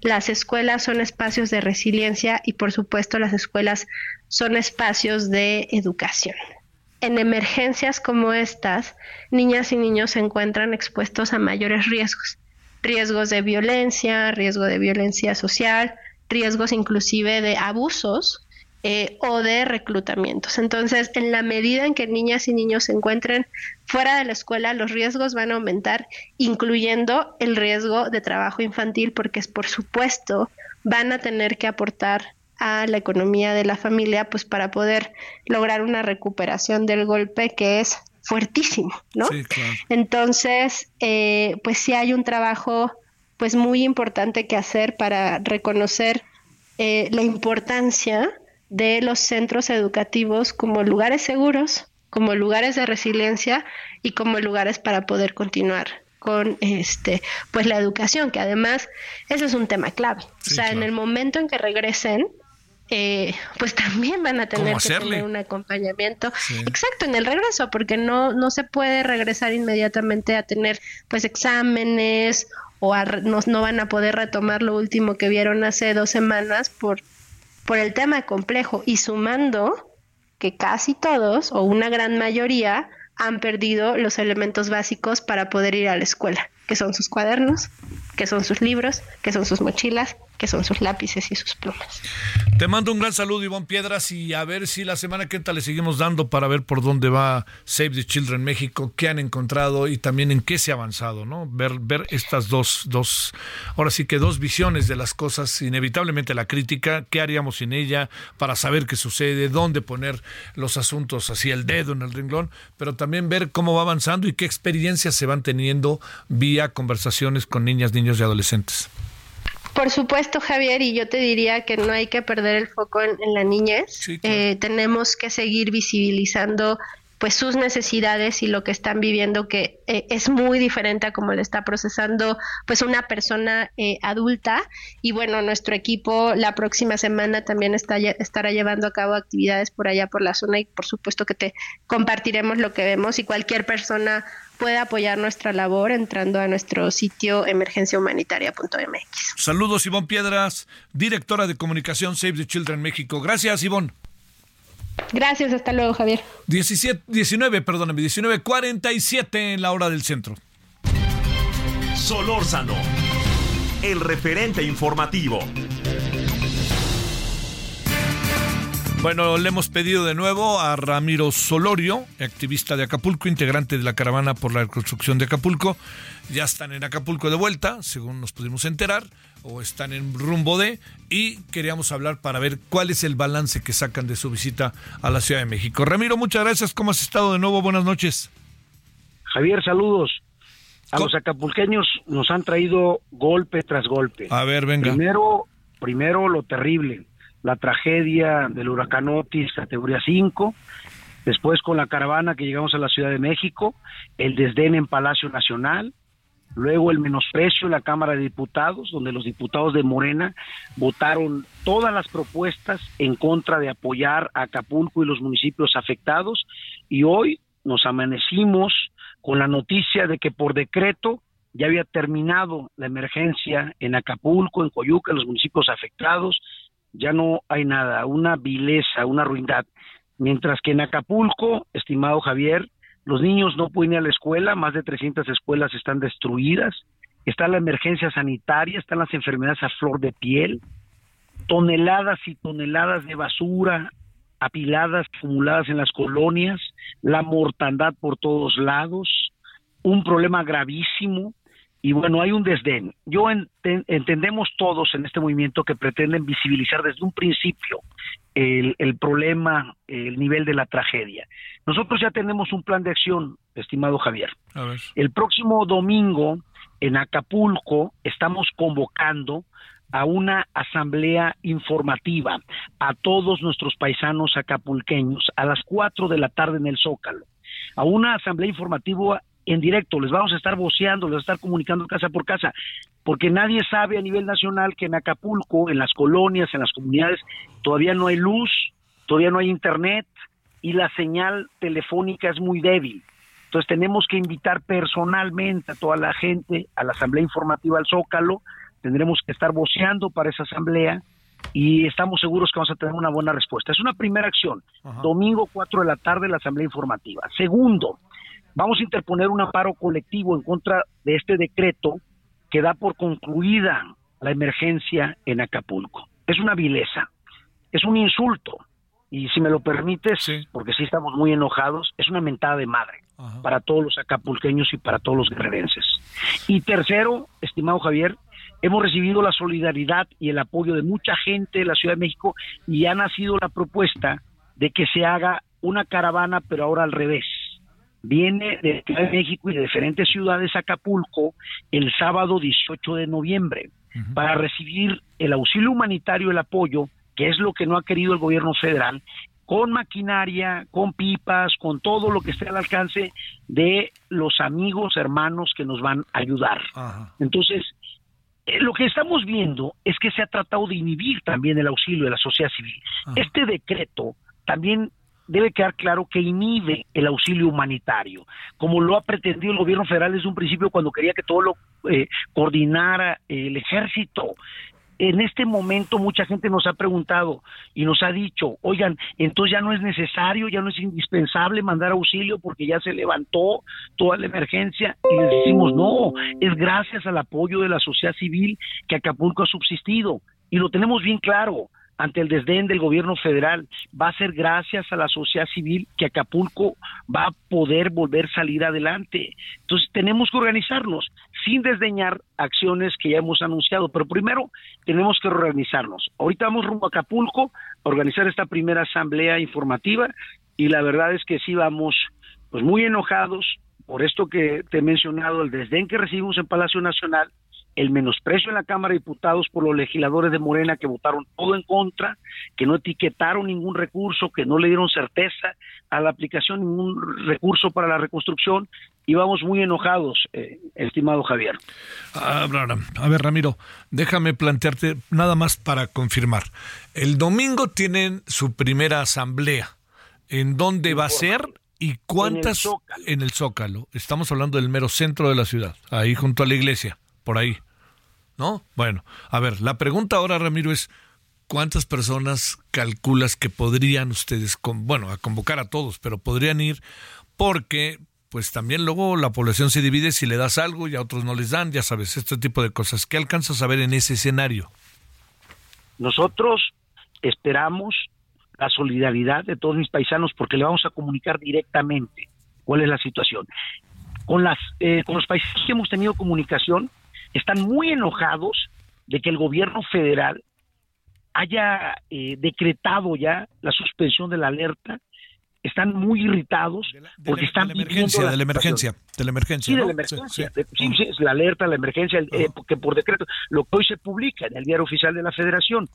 Las escuelas son espacios de resiliencia y por supuesto las escuelas son espacios de educación. En emergencias como estas, niñas y niños se encuentran expuestos a mayores riesgos. Riesgos de violencia, riesgo de violencia social, riesgos inclusive de abusos eh, o de reclutamientos. Entonces, en la medida en que niñas y niños se encuentren fuera de la escuela, los riesgos van a aumentar, incluyendo el riesgo de trabajo infantil, porque por supuesto van a tener que aportar a la economía de la familia, pues para poder lograr una recuperación del golpe que es fuertísimo, ¿no? Sí, claro. Entonces, eh, pues sí hay un trabajo pues muy importante que hacer para reconocer eh, la importancia de los centros educativos como lugares seguros, como lugares de resiliencia y como lugares para poder continuar con este pues la educación, que además ese es un tema clave. o sea, en el momento en que regresen, eh, pues también van a tener ¿Cómo que tener un acompañamiento. Exacto, en el regreso, porque no, no se puede regresar inmediatamente a tener pues exámenes o a no, no van a poder retomar lo último que vieron hace dos semanas por, por el tema complejo. Y sumando que casi todos o una gran mayoría han perdido los elementos básicos para poder ir a la escuela, que son sus cuadernos, que son sus libros, que son sus mochilas, que son sus lápices y sus plumas. Te mando un gran saludo, Iván Piedras, y a ver si la semana que entra le seguimos dando para ver por dónde va Save the Children México, qué han encontrado y también en qué se ha avanzado, ¿no? Ver, ver estas dos, dos, ahora sí que dos visiones de las cosas, inevitablemente la crítica, qué haríamos sin ella para saber qué sucede, dónde poner los asuntos así el dedo en el renglón, pero también ver cómo va avanzando y qué experiencias se van teniendo vía conversaciones con niñas, niños y adolescentes. Por supuesto, Javier, y yo te diría que no hay que perder el foco en, en la niñez. Eh, tenemos que seguir visibilizando pues sus necesidades y lo que están viviendo que eh, es muy diferente a como le está procesando pues una persona eh, adulta y bueno nuestro equipo la próxima semana también está estará llevando a cabo actividades por allá por la zona y por supuesto que te compartiremos lo que vemos y cualquier persona puede apoyar nuestra labor entrando a nuestro sitio emergenciahumanitaria.mx. Saludos, Ivonne Piedras, directora de comunicación Save the Children México. Gracias, Ivonne. Gracias, hasta luego, Javier. 17, 19, perdóname, 19.47 en la hora del centro. Solórzano, el referente informativo. Bueno, le hemos pedido de nuevo a Ramiro Solorio, activista de Acapulco, integrante de la caravana por la reconstrucción de Acapulco. Ya están en Acapulco de vuelta, según nos pudimos enterar, o están en rumbo de, y queríamos hablar para ver cuál es el balance que sacan de su visita a la Ciudad de México. Ramiro, muchas gracias. ¿Cómo has estado de nuevo? Buenas noches. Javier, saludos. A los acapulqueños nos han traído golpe tras golpe. A ver, venga. Primero, primero lo terrible, la tragedia del huracán Otis, categoría 5. Después con la caravana que llegamos a la Ciudad de México, el desdén en Palacio Nacional, luego el menosprecio en la Cámara de Diputados, donde los diputados de Morena votaron todas las propuestas en contra de apoyar a Acapulco y los municipios afectados, y hoy nos amanecimos con la noticia de que por decreto ya había terminado la emergencia en Acapulco, en Coyuca, en los municipios afectados, ya no hay nada, una vileza, una ruindad. Mientras que en Acapulco, estimado Javier, los niños no pueden ir a la escuela, más de 300 escuelas están destruidas, está la emergencia sanitaria, están las enfermedades a flor de piel, toneladas y toneladas de basura apiladas, acumuladas en las colonias, la mortandad por todos lados, un problema gravísimo y bueno, hay un desdén. Yo enten- entendemos todos en este movimiento que pretenden visibilizar desde un principio el, el problema, el nivel de la tragedia. Nosotros ya tenemos un plan de acción, estimado Javier. A ver. El próximo domingo en Acapulco estamos convocando a una asamblea informativa a todos nuestros paisanos acapulqueños a las 4 de la tarde en el Zócalo. A una asamblea informativa en directo, les vamos a estar voceando, les vamos a estar comunicando casa por casa, porque nadie sabe a nivel nacional que en Acapulco, en las colonias, en las comunidades, todavía no hay luz, todavía no hay internet y la señal telefónica es muy débil. Entonces tenemos que invitar personalmente a toda la gente a la asamblea informativa al Zócalo, tendremos que estar voceando para esa asamblea y estamos seguros que vamos a tener una buena respuesta. Es una primera acción. Domingo 4 de la tarde la asamblea informativa. Segundo, vamos a interponer un amparo colectivo en contra de este decreto que da por concluida la emergencia en Acapulco. Es una vileza, es un insulto y si me lo permites, porque sí estamos muy enojados, es una mentada de madre para todos los acapulqueños y para todos los guerrerenses. Y tercero, estimado Javier, hemos recibido la solidaridad y el apoyo de mucha gente de la Ciudad de México y ha nacido la propuesta de que se haga una caravana, pero ahora al revés. Viene de Ciudad de México y de diferentes ciudades a Acapulco el sábado 18 de noviembre para recibir el auxilio humanitario, el apoyo, que es lo que no ha querido el gobierno federal, con maquinaria, con pipas, con todo lo que esté al alcance de los amigos, hermanos que nos van a ayudar. Entonces, eh, lo que estamos viendo es que se ha tratado de inhibir también el auxilio de la sociedad civil. Este decreto también debe quedar claro que inhibe el auxilio humanitario, como lo ha pretendido el gobierno federal desde un principio cuando quería que todo lo eh, coordinara el ejército. En este momento mucha gente nos ha preguntado y nos ha dicho, oigan, entonces ya no es necesario, ya no es indispensable mandar auxilio porque ya se levantó toda la emergencia. Y les decimos, no, es gracias al apoyo de la sociedad civil que Acapulco ha subsistido. Y lo tenemos bien claro ante el desdén del gobierno federal. Va a ser gracias a la sociedad civil que Acapulco va a poder volver a salir adelante. Entonces tenemos que organizarnos sin desdeñar acciones que ya hemos anunciado, pero primero tenemos que organizarnos. Ahorita vamos rumbo a Acapulco a organizar esta primera asamblea informativa y la verdad es que sí vamos pues muy enojados por esto que te he mencionado, el desdén que recibimos en Palacio Nacional, el menosprecio en la Cámara de Diputados por los legisladores de Morena que votaron todo en contra, que no etiquetaron ningún recurso, que no le dieron certeza a la aplicación de ningún recurso para la reconstrucción y vamos muy enojados, eh, estimado Javier. Ah, Abraham. A ver, Ramiro, déjame plantearte nada más para confirmar. El domingo tienen su primera asamblea. ¿En dónde va a ser y cuántas? En el Zócalo. Estamos hablando del mero centro de la ciudad, ahí junto a la iglesia, por ahí. ¿No? Bueno, a ver, la pregunta ahora, Ramiro, es ¿cuántas personas calculas que podrían ustedes, con, bueno, a convocar a todos, pero podrían ir porque pues también luego la población se divide si le das algo y a otros no les dan, ya sabes, este tipo de cosas. ¿Qué alcanzas a ver en ese escenario? Nosotros esperamos la solidaridad de todos mis paisanos porque le vamos a comunicar directamente cuál es la situación. Con, las, eh, con los paisanos que hemos tenido comunicación, están muy enojados de que el gobierno federal haya eh, decretado ya la suspensión de la alerta. Están muy irritados porque están de la emergencia, viviendo de la emergencia, de la emergencia. Sí, de la emergencia. Sí, sí, es la alerta, la emergencia, el- eh, que por decreto, lo que hoy se publica en el diario oficial de la Federación.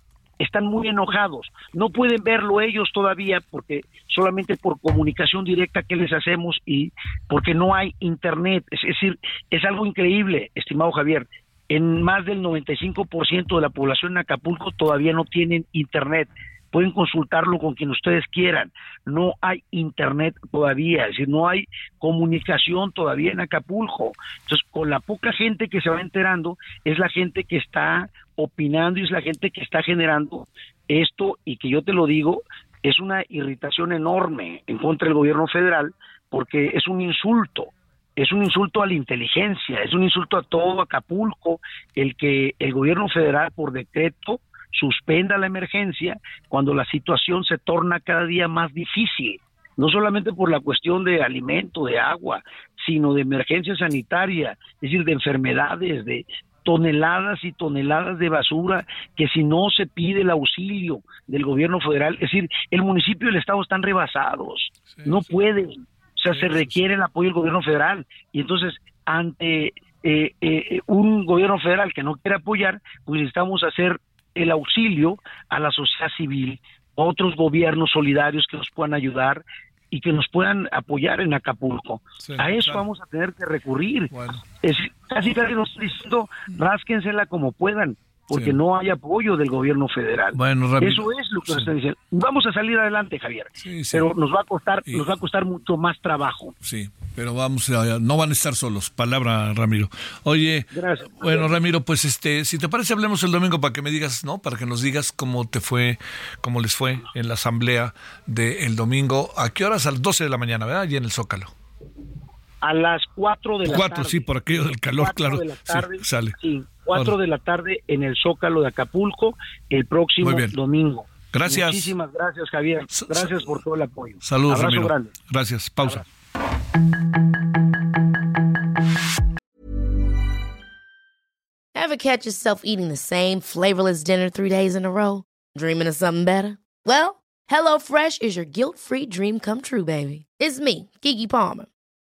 Están muy enojados. No pueden verlo ellos todavía porque solamente por comunicación directa que les hacemos y porque no hay internet. Es, decir, es algo increíble, estimado Javier. En más del 95% de la población en Acapulco todavía no tienen internet pueden consultarlo con quien ustedes quieran. No hay internet todavía, es decir, no hay comunicación todavía en Acapulco. Entonces, con la poca gente que se va enterando, es la gente que está opinando y es la gente que está generando esto y que yo te lo digo, es una irritación enorme en contra del gobierno federal porque es un insulto es un insulto a la inteligencia, es un insulto a todo Acapulco, el que el gobierno federal por decreto suspenda la emergencia cuando la situación se torna cada día más difícil, no solamente por la cuestión de alimento, de agua, sino de emergencia sanitaria, es decir, de enfermedades, de toneladas y toneladas de basura que si no se pide el auxilio del gobierno federal, es decir, el municipio y el estado están rebasados, no pueden, o sea, se requiere el apoyo del gobierno federal. Y entonces ante eh, eh, un gobierno federal que no quiere apoyar, pues necesitamos hacer el auxilio a la sociedad civil, otros gobiernos solidarios que nos puedan ayudar y que nos puedan apoyar en Acapulco. a eso vamos a tener que recurrir. Es, casi casi nos diciendo, rásquensela como puedan, porque Sí. no hay apoyo del gobierno federal. Bueno, Ramiro. Eso es lo que nos están diciendo. Vamos a salir adelante, Javier, sí. pero nos va a costar, nos va a costar mucho más trabajo. Sí, pero vamos a, no van a estar solos. Palabra, Ramiro. Oye, Gracias. bueno, Ramiro, pues este, si te parece, hablemos el domingo para que me digas, ¿no? Para que nos digas cómo te fue, cómo les fue en la asamblea del domingo. ¿A qué horas? A las 12 de la mañana, ¿verdad? Allí en el Zócalo. A las 4 de la Cuatro, tarde. sí, por aquello del calor, Cuatro claro. de la Sí, tarde, sale. Sí, 4 de la tarde en el Zócalo de Acapulco el próximo domingo. Gracias. Muchísimas gracias, Javier. Gracias por todo el apoyo. Saludos, Abrazo Ramiro. grande. Gracias. Pausa. Ever catch yourself eating the same flavorless dinner three days in a row? Dreaming of something better? Well, HelloFresh is your guilt-free dream come true, baby. It's me, Kiki Palmer.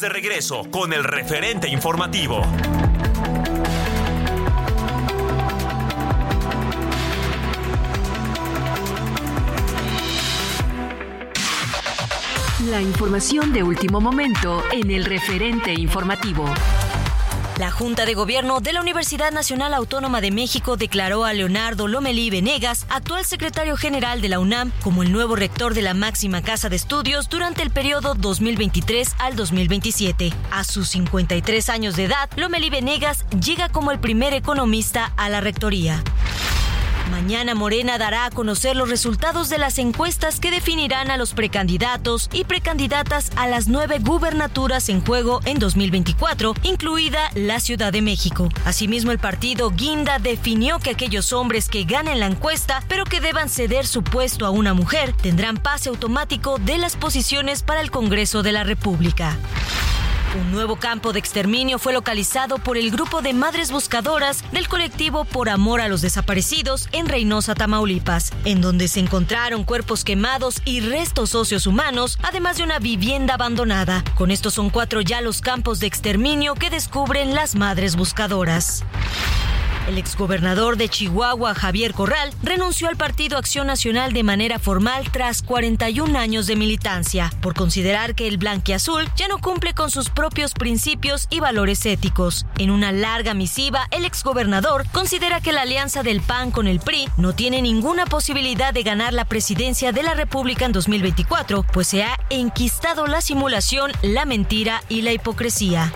De regreso con el referente informativo. La información de último momento en el referente informativo. La Junta de Gobierno de la Universidad Nacional Autónoma de México declaró a Leonardo Lomelí Venegas, actual secretario general de la UNAM, como el nuevo rector de la máxima casa de estudios durante el periodo 2023 al 2027. A sus 53 años de edad, Lomelí Venegas llega como el primer economista a la rectoría. Mañana Morena dará a conocer los resultados de las encuestas que definirán a los precandidatos y precandidatas a las nueve gubernaturas en juego en 2024, incluida la Ciudad de México. Asimismo, el partido Guinda definió que aquellos hombres que ganen la encuesta, pero que deban ceder su puesto a una mujer, tendrán pase automático de las posiciones para el Congreso de la República. Un nuevo campo de exterminio fue localizado por el grupo de madres buscadoras del colectivo Por Amor a los Desaparecidos en Reynosa, Tamaulipas, en donde se encontraron cuerpos quemados y restos óseos humanos, además de una vivienda abandonada. Con estos son cuatro ya los campos de exterminio que descubren las madres buscadoras. El exgobernador de Chihuahua, Javier Corral, renunció al Partido Acción Nacional de manera formal tras 41 años de militancia, por considerar que el blanquiazul ya no cumple con sus propios principios y valores éticos. En una larga misiva, el exgobernador considera que la alianza del PAN con el PRI no tiene ninguna posibilidad de ganar la presidencia de la República en 2024, pues se ha enquistado la simulación, la mentira y la hipocresía.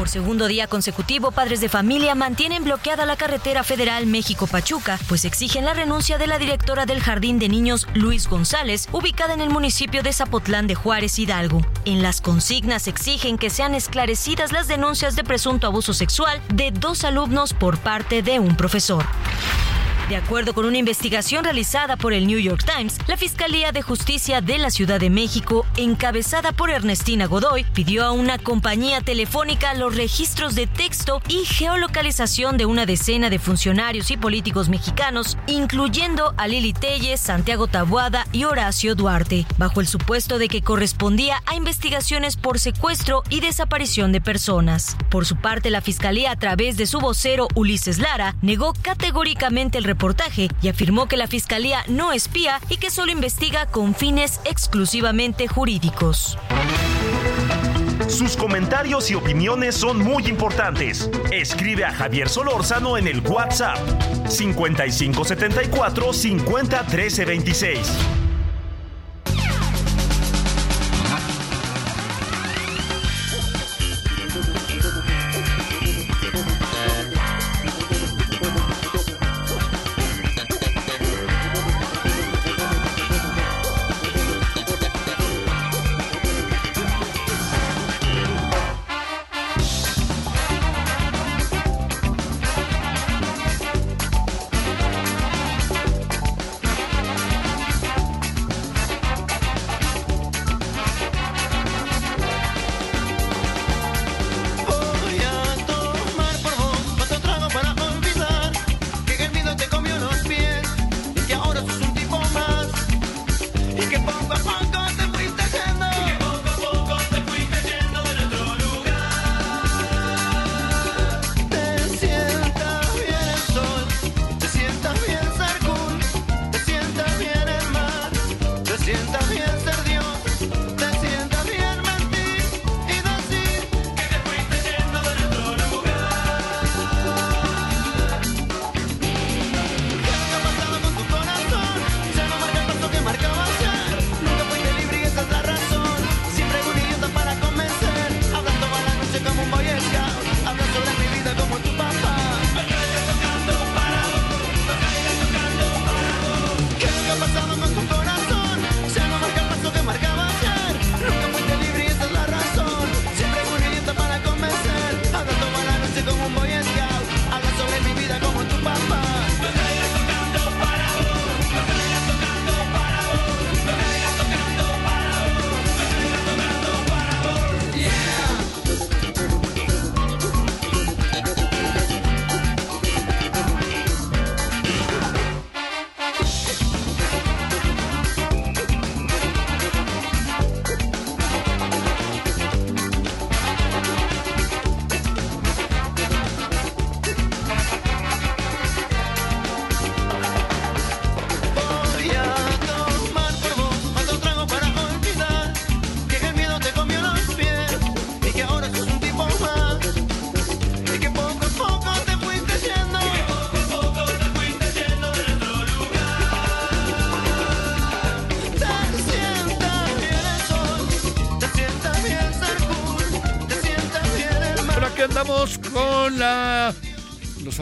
Por segundo día consecutivo, padres de familia mantienen bloqueada la carretera federal México-Pachuca, pues exigen la renuncia de la directora del Jardín de Niños Luis González, ubicada en el municipio de Zapotlán de Juárez, Hidalgo. En las consignas exigen que sean esclarecidas las denuncias de presunto abuso sexual de dos alumnos por parte de un profesor. De acuerdo con una investigación realizada por el New York Times, la Fiscalía de Justicia de la Ciudad de México, encabezada por Ernestina Godoy, pidió a una compañía telefónica los registros de texto y geolocalización de una decena de funcionarios y políticos mexicanos, incluyendo a Lili Telles, Santiago Tabuada y Horacio Duarte, bajo el supuesto de que correspondía a investigaciones por secuestro y desaparición de personas. Por su parte, la Fiscalía, a través de su vocero Ulises Lara, negó categóricamente el y afirmó que la Fiscalía no espía y que solo investiga con fines exclusivamente jurídicos. Sus comentarios y opiniones son muy importantes. Escribe a Javier Solórzano en el WhatsApp 5574 50 13 26.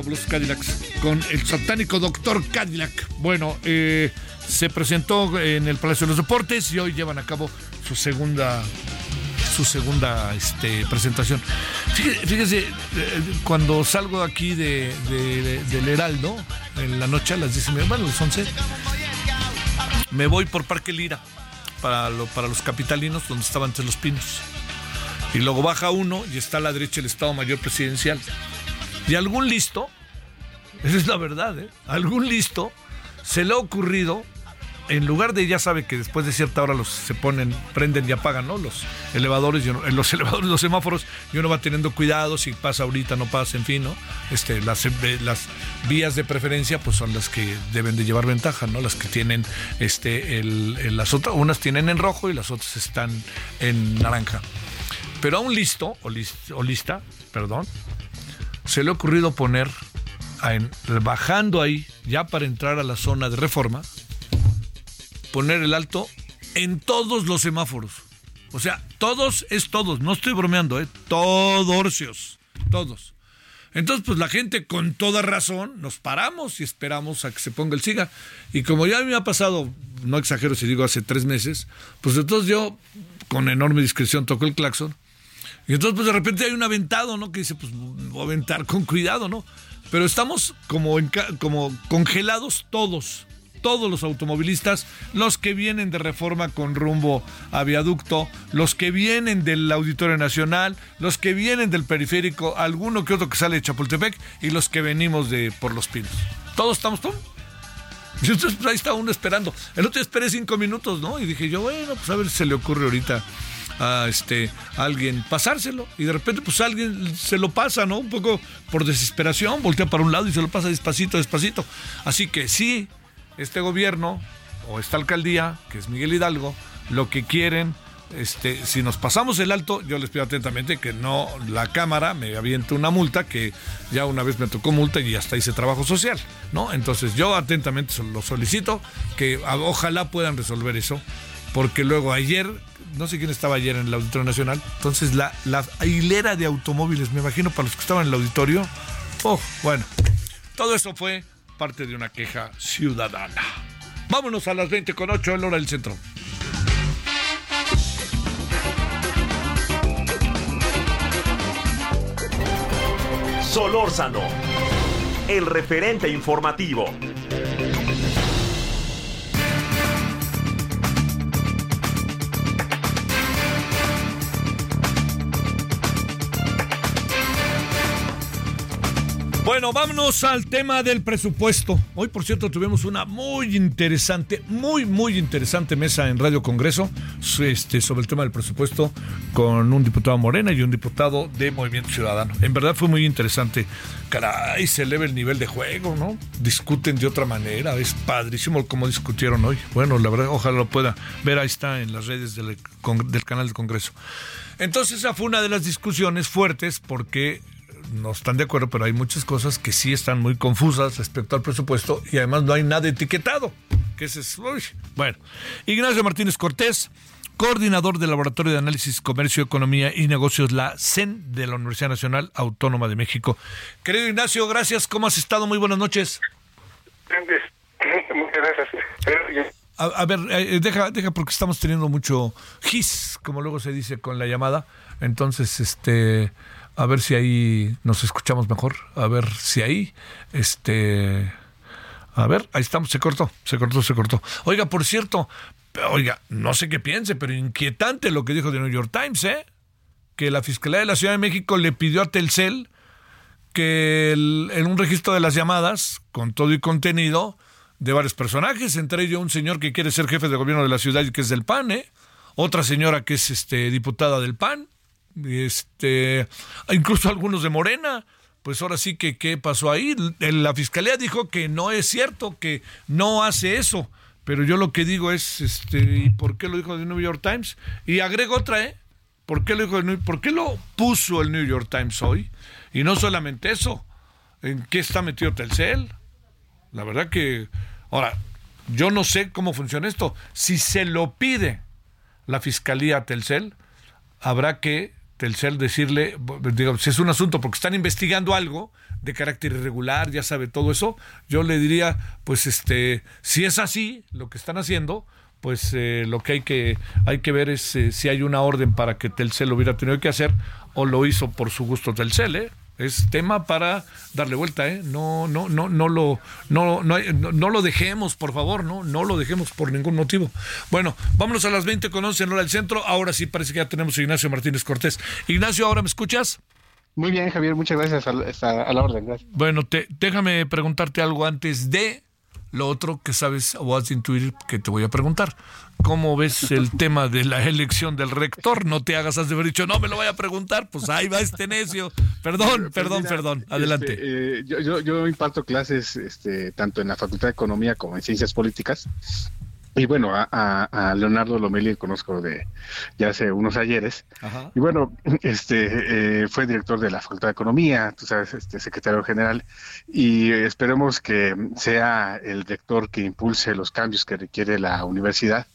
Fabulosos Cadillacs. Con el satánico doctor Cadillac. Bueno, eh, se presentó en el Palacio de los Deportes y hoy llevan a cabo su segunda. Su segunda este, presentación. Fíjese, fíjese, eh, cuando salgo aquí de, de- de- del Heraldo, en la noche a las 10 y media, bueno, las 11, me voy por Parque Lira para, lo- para los capitalinos, donde estaban antes los pinos. Y luego baja uno y está a la derecha el Estado Mayor Presidencial. Y algún listo, esa es la verdad, ¿eh? algún listo se le ha ocurrido, en lugar de, ya sabe que después de cierta hora los se ponen, prenden y apagan, ¿no? Los elevadores, los elevadores, los semáforos, y uno va teniendo cuidado, si pasa ahorita, no pasa, en fin, ¿no? Este, las, eh, vías de preferencia, pues son las que deben de llevar ventaja, ¿no? Las que tienen, este, las otras, unas tienen en rojo y las otras están en naranja. Pero a un listo, o, o lista, perdón, se le ha ocurrido poner, bajando ahí, ya para entrar a la zona de reforma, poner el alto en todos los semáforos. O sea, todos es todos, no estoy bromeando, ¿eh? Todos, todos. Entonces, pues la gente con toda razón nos paramos y esperamos a que se ponga el SIGA. Y como ya me ha pasado, no exagero si digo hace tres meses, pues entonces yo con enorme discreción toco el claxon. Y entonces, pues de repente hay un aventado, ¿no? Que dice, pues voy a aventar con cuidado, ¿no? Pero estamos como, como congelados todos, todos los automovilistas, los que vienen de reforma con rumbo a viaducto, los que vienen del Auditorio Nacional, los que vienen del periférico, alguno que otro que sale de Chapultepec y los que venimos de por los pinos. Todos estamos, ¡pum! Y entonces pues, ahí está uno esperando. El otro esperé cinco minutos, ¿no? Y dije yo, bueno, pues a ver si se le ocurre ahorita a este alguien pasárselo. Y de repente, pues alguien se lo pasa, ¿no? Un poco por desesperación, voltea para un lado y se lo pasa despacito, despacito. Así que sí, este gobierno o esta alcaldía, que es Miguel Hidalgo, lo que quieren Este, si nos pasamos el alto, yo les pido atentamente que no la cámara me aviente una multa, que ya una vez me tocó multa y hasta hice trabajo social, ¿no? Entonces yo atentamente lo solicito, que a- ojalá puedan resolver eso, porque luego ayer, no sé quién estaba ayer en el Auditorio Nacional, entonces la, la hilera de automóviles, me imagino para los que estaban en el auditorio, oh, bueno, todo eso fue parte de una queja ciudadana. Vámonos a las 20 con 8, el hora del centro. Solórzano, el referente informativo. Bueno, vámonos al tema del presupuesto. Hoy, por cierto, tuvimos una muy interesante, muy, muy interesante mesa en Radio Congreso este, sobre el tema del presupuesto con un diputado Morena y un diputado de Movimiento Ciudadano. En verdad fue muy interesante. Caray, se eleva el nivel de juego, ¿no? Discuten de otra manera. Es padrísimo como discutieron hoy. Bueno, la verdad, ojalá lo pueda ver. Ahí está en las redes del, del canal del Congreso. Entonces, esa fue una de las discusiones fuertes porque no están de acuerdo, pero hay muchas cosas que sí están muy confusas respecto al presupuesto y además no hay nada etiquetado. Que es, uy, bueno, Ignacio Martínez Cortés, coordinador del Laboratorio de Análisis, Comercio, Economía y Negocios, la CEN de la Universidad Nacional Autónoma de México. Querido Ignacio, gracias. ¿Cómo has estado? Muy buenas noches. Muchas gracias. A, a ver, eh, deja, deja porque estamos teniendo mucho gis, como luego se dice con la llamada. Entonces, este, a ver si ahí nos escuchamos mejor. A ver si ahí, este, a ver, ahí estamos. Se cortó, se cortó, se cortó. Oiga, por cierto, oiga, no sé qué piense, pero inquietante lo que dijo de New York Times, ¿eh? Que la Fiscalía de la Ciudad de México le pidió a Telcel que en un registro de las llamadas, con todo y contenido, de varios personajes, entre ellos un señor que quiere ser jefe de gobierno de la ciudad y que es del PAN, ¿eh? otra señora que es este diputada del PAN, este, incluso algunos de Morena. Pues ahora sí que qué pasó ahí. La fiscalía dijo que no es cierto, que no hace eso. Pero yo lo que digo es, este, ¿y por qué lo dijo el New York Times? Y agrego otra, ¿eh? ¿Por qué, lo dijo el New- ¿Por qué lo puso el New York Times hoy? Y no solamente eso, ¿en qué está metido Telcel? La verdad que, ahora, yo no sé cómo funciona esto. Si se lo pide la fiscalía Telcel, habrá que Telcel decirle, digo, si es un asunto porque están investigando algo de carácter irregular, ya sabe todo eso, yo le diría, pues este, si es así lo que están haciendo, pues eh, lo que hay que hay que ver es eh, si hay una orden para que Telcel lo hubiera tenido que hacer o lo hizo por su gusto Telcel, ¿eh? Es tema para darle vuelta, ¿eh? No, no, no, no lo, no, no, no, no lo dejemos, por favor, no, no lo dejemos por ningún motivo. Bueno, vámonos a las 20 con 11 en hora del centro. Ahora sí parece que ya tenemos a Ignacio Martínez Cortés. Ignacio, ¿ahora me escuchas? Muy bien, Javier, muchas gracias. A, a la orden, gracias. Bueno, te, déjame preguntarte algo antes de lo otro que sabes o has de intuir que te voy a preguntar. ¿Cómo ves el tema de la elección del rector? No te hagas, has de haber dicho, no me lo voy a preguntar, pues ahí va este necio. Perdón, perdón, Mira, perdón. Adelante. este, eh, yo, yo, yo imparto clases este, tanto en la Facultad de Economía como en Ciencias Políticas. Y bueno, a, a- a Leonardo Lomelí conozco de ya hace unos ayeres. Ajá. Y bueno, este eh, fue director de la Facultad de Economía, tú sabes, este secretario general, y esperemos que sea el rector que impulse los cambios que requiere la universidad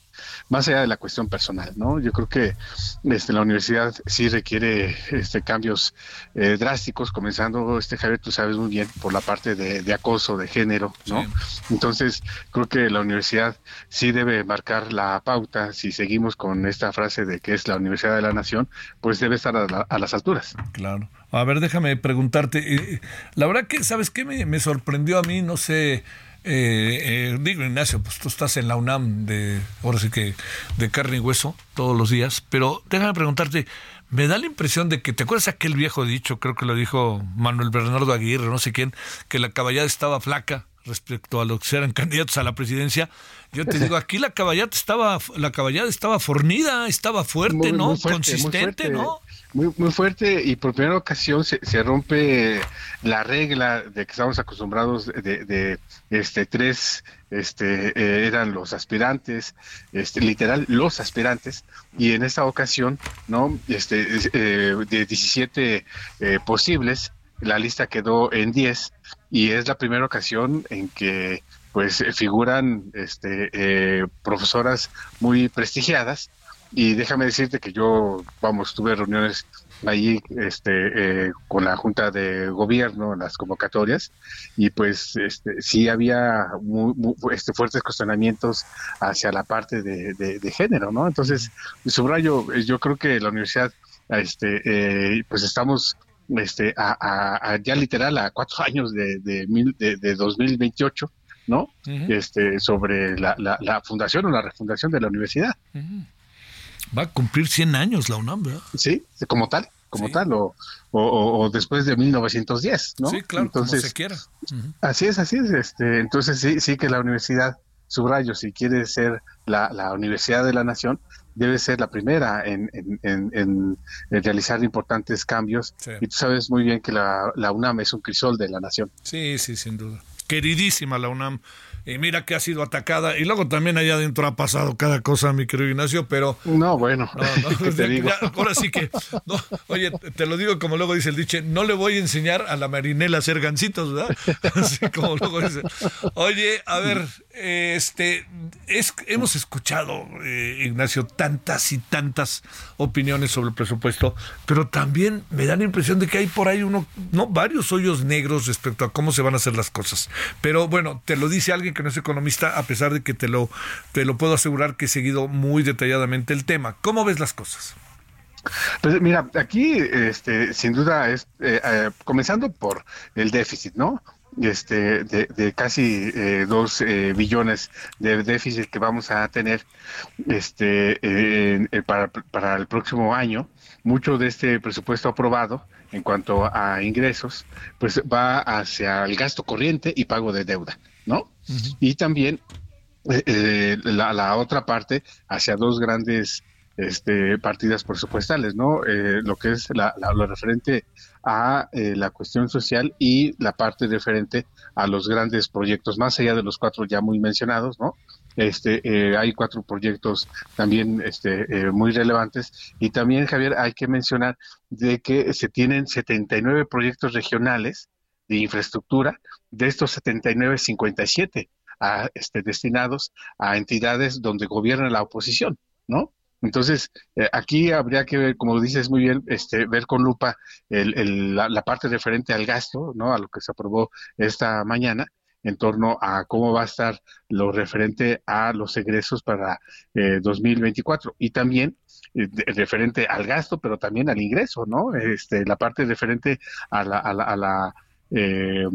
más allá de la cuestión personal, ¿no? Yo creo que este, la universidad sí requiere este, cambios eh, drásticos, comenzando, este Javier, tú sabes muy bien, por la parte de, de acoso de género, ¿no? Entonces, creo que la universidad sí debe marcar la pauta, si seguimos con esta frase de que es la universidad de la nación, pues debe estar a, la- a las alturas. Claro. A ver, déjame preguntarte. eh, La verdad que, ¿sabes qué? Me, me sorprendió a mí, no sé. Eh, eh, digo, Ignacio, pues tú estás en la UNAM de, ahora sí que, de carne y hueso todos los días, pero déjame preguntarte, me da la impresión de que, ¿te acuerdas aquel viejo dicho, creo que lo dijo Manuel Bernardo Aguirre, no sé quién, que la caballada estaba flaca, respecto a los que eran candidatos a la presidencia. Yo te digo, aquí la caballada estaba, la caballada estaba fornida, estaba fuerte, Muy- ¿no? muy fuerte, muy Consistente, fuerte. ¿no? Muy, muy fuerte y por primera ocasión se, se rompe la regla de que estamos acostumbrados de, de, este tres este eh, eran los aspirantes este literal los aspirantes y en esta ocasión no este es, eh, de 17 eh, posibles la lista quedó en 10 y es la primera ocasión en que pues figuran este eh, profesoras muy prestigiadas y déjame decirte que yo, vamos, tuve reuniones ahí este, eh, con la Junta de Gobierno en las convocatorias y pues este, sí había muy- muy- este, fuertes cuestionamientos hacia la parte de, de- de género, ¿no? Entonces, subrayo, eh, yo creo que la universidad, este, eh, pues estamos este, a, a- a ya literal a cuatro años de, de, mil- de, de 2028, ¿no? Este, sobre la, la, la fundación o la refundación de la universidad. Va a cumplir 100 años la UNAM, ¿verdad? Sí, como tal, como tal, o, o, o- después de 1910, ¿no? Sí, claro, Entonces, como se quiera. Así es, así es. Este, entonces sí, sí que la universidad, subrayo, si quiere ser la, la universidad de la nación, debe ser la primera en, en- en- en- en realizar importantes cambios. Sí. Y tú sabes muy bien que la, la UNAM es un crisol de la nación. Sí, sí, sin duda. Queridísima la UNAM. Y mira que ha sido atacada. Y luego también allá adentro ha pasado cada cosa, mi querido Ignacio, pero... No, bueno, No, no, ¿qué te ya- digo? ya, ahora sí que... no, oye, te lo digo como luego dice el dicho, no le voy a enseñar a la marinela a hacer gancitos, ¿verdad? Así como luego dice. Oye, a ver, este, es, hemos escuchado, eh, Ignacio, tantas y tantas opiniones sobre el presupuesto, pero también me da la impresión de que hay por ahí uno, no, varios hoyos negros respecto a cómo se van a hacer las cosas. Pero bueno, te lo dice alguien que no es economista, a pesar de que te lo, te lo puedo asegurar que he seguido muy detalladamente el tema. ¿Cómo ves las cosas? Pues mira, aquí este, sin duda es, eh, eh, comenzando por el déficit, ¿no? Este, de, casi eh, dos eh, billones de déficit que vamos a tener este, eh, para, para el próximo año. Mucho de este presupuesto aprobado en cuanto a ingresos, pues va hacia el gasto corriente y pago de deuda, ¿no? Y también eh, eh, la, otra parte hacia dos grandes este, partidas presupuestales, ¿no? Eh, lo que es la, lo referente a eh, la cuestión social y la parte referente a los grandes proyectos, más allá de los cuatro ya muy mencionados, ¿no? Este, eh, hay cuatro proyectos también este, muy relevantes y también, Javier, hay que mencionar de que se tienen 79 proyectos regionales de infraestructura, de estos 79, 57 a, este, destinados a entidades donde gobierna la oposición, ¿no? Entonces, eh, aquí habría que ver, como dices muy bien, este, ver con lupa el- el- la, la parte referente al gasto, ¿no? A lo que se aprobó esta mañana en torno a cómo va a estar lo referente a los egresos para eh, 2024 y también eh, referente al gasto, pero también al ingreso, ¿no? Este, la parte referente a la, a la, a la, eh,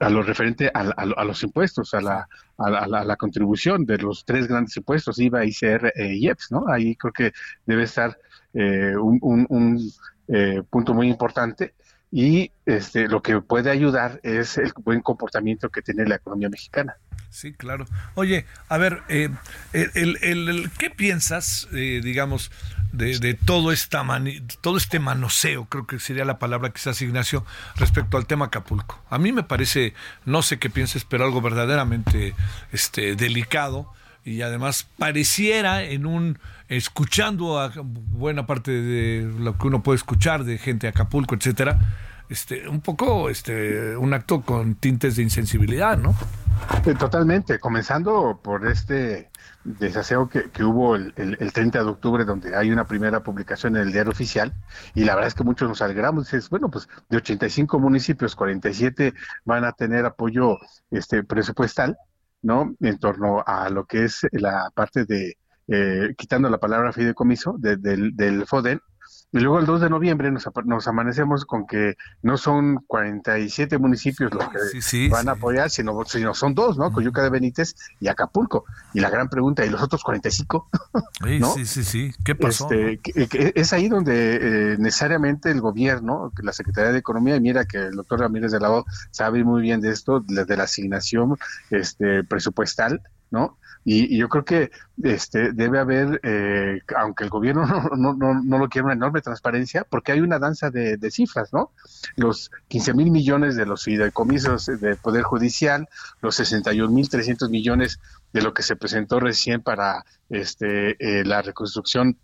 a lo referente a, a a los impuestos, a la, a, la, contribución de los tres grandes impuestos, IVA, ICR e IEPS, ¿no? Ahí creo que debe estar eh, un, un- un, eh, punto muy importante y este, lo que puede ayudar es el buen comportamiento que tiene la economía mexicana. Sí, claro. Oye, a ver, eh, el, ¿qué piensas, eh, digamos, de, todo, esta todo este manoseo, creo que sería la palabra quizás, Ignacio, respecto al tema Acapulco? A mí me parece, no sé qué pienses, pero algo verdaderamente este, delicado y además pareciera en un escuchando a buena parte de lo que uno puede escuchar de gente de Acapulco, etcétera, este, un poco este, un acto con tintes de insensibilidad, ¿no? Eh, Totalmente, comenzando por este desaseo que, que hubo el, el- el 30 de octubre, donde hay una primera publicación en el diario oficial, y la verdad es que muchos nos alegramos, dices, bueno, pues de 85 municipios, 47 van a tener apoyo este presupuestal, ¿no? En torno a lo que es la parte de, eh, quitando la palabra fideicomiso, de- del, del FODEN, Y luego el 2 de noviembre nos, nos amanecemos con que no son 47 municipios los que van a apoyar, sino, sino son dos, ¿no? Coyuca de Benítez y Acapulco. Y la gran pregunta, ¿y los otros 45? Sí, ¿no? sí, sí, sí. ¿Qué pasó? Este, que- que es ahí donde eh, necesariamente el gobierno, que la Secretaría de Economía, y mira que el doctor Ramírez de la O sabe muy bien de esto, de, de la asignación este, presupuestal, ¿no? Y, yo creo que este, debe haber, eh, aunque el gobierno no, no, no, lo quiere, una enorme transparencia, porque hay una danza de, de cifras, ¿no? Los 15 mil millones de los fideicomisos del Poder Judicial, los 61 mil 300 millones de lo que se presentó recién para este, eh, la reconstrucción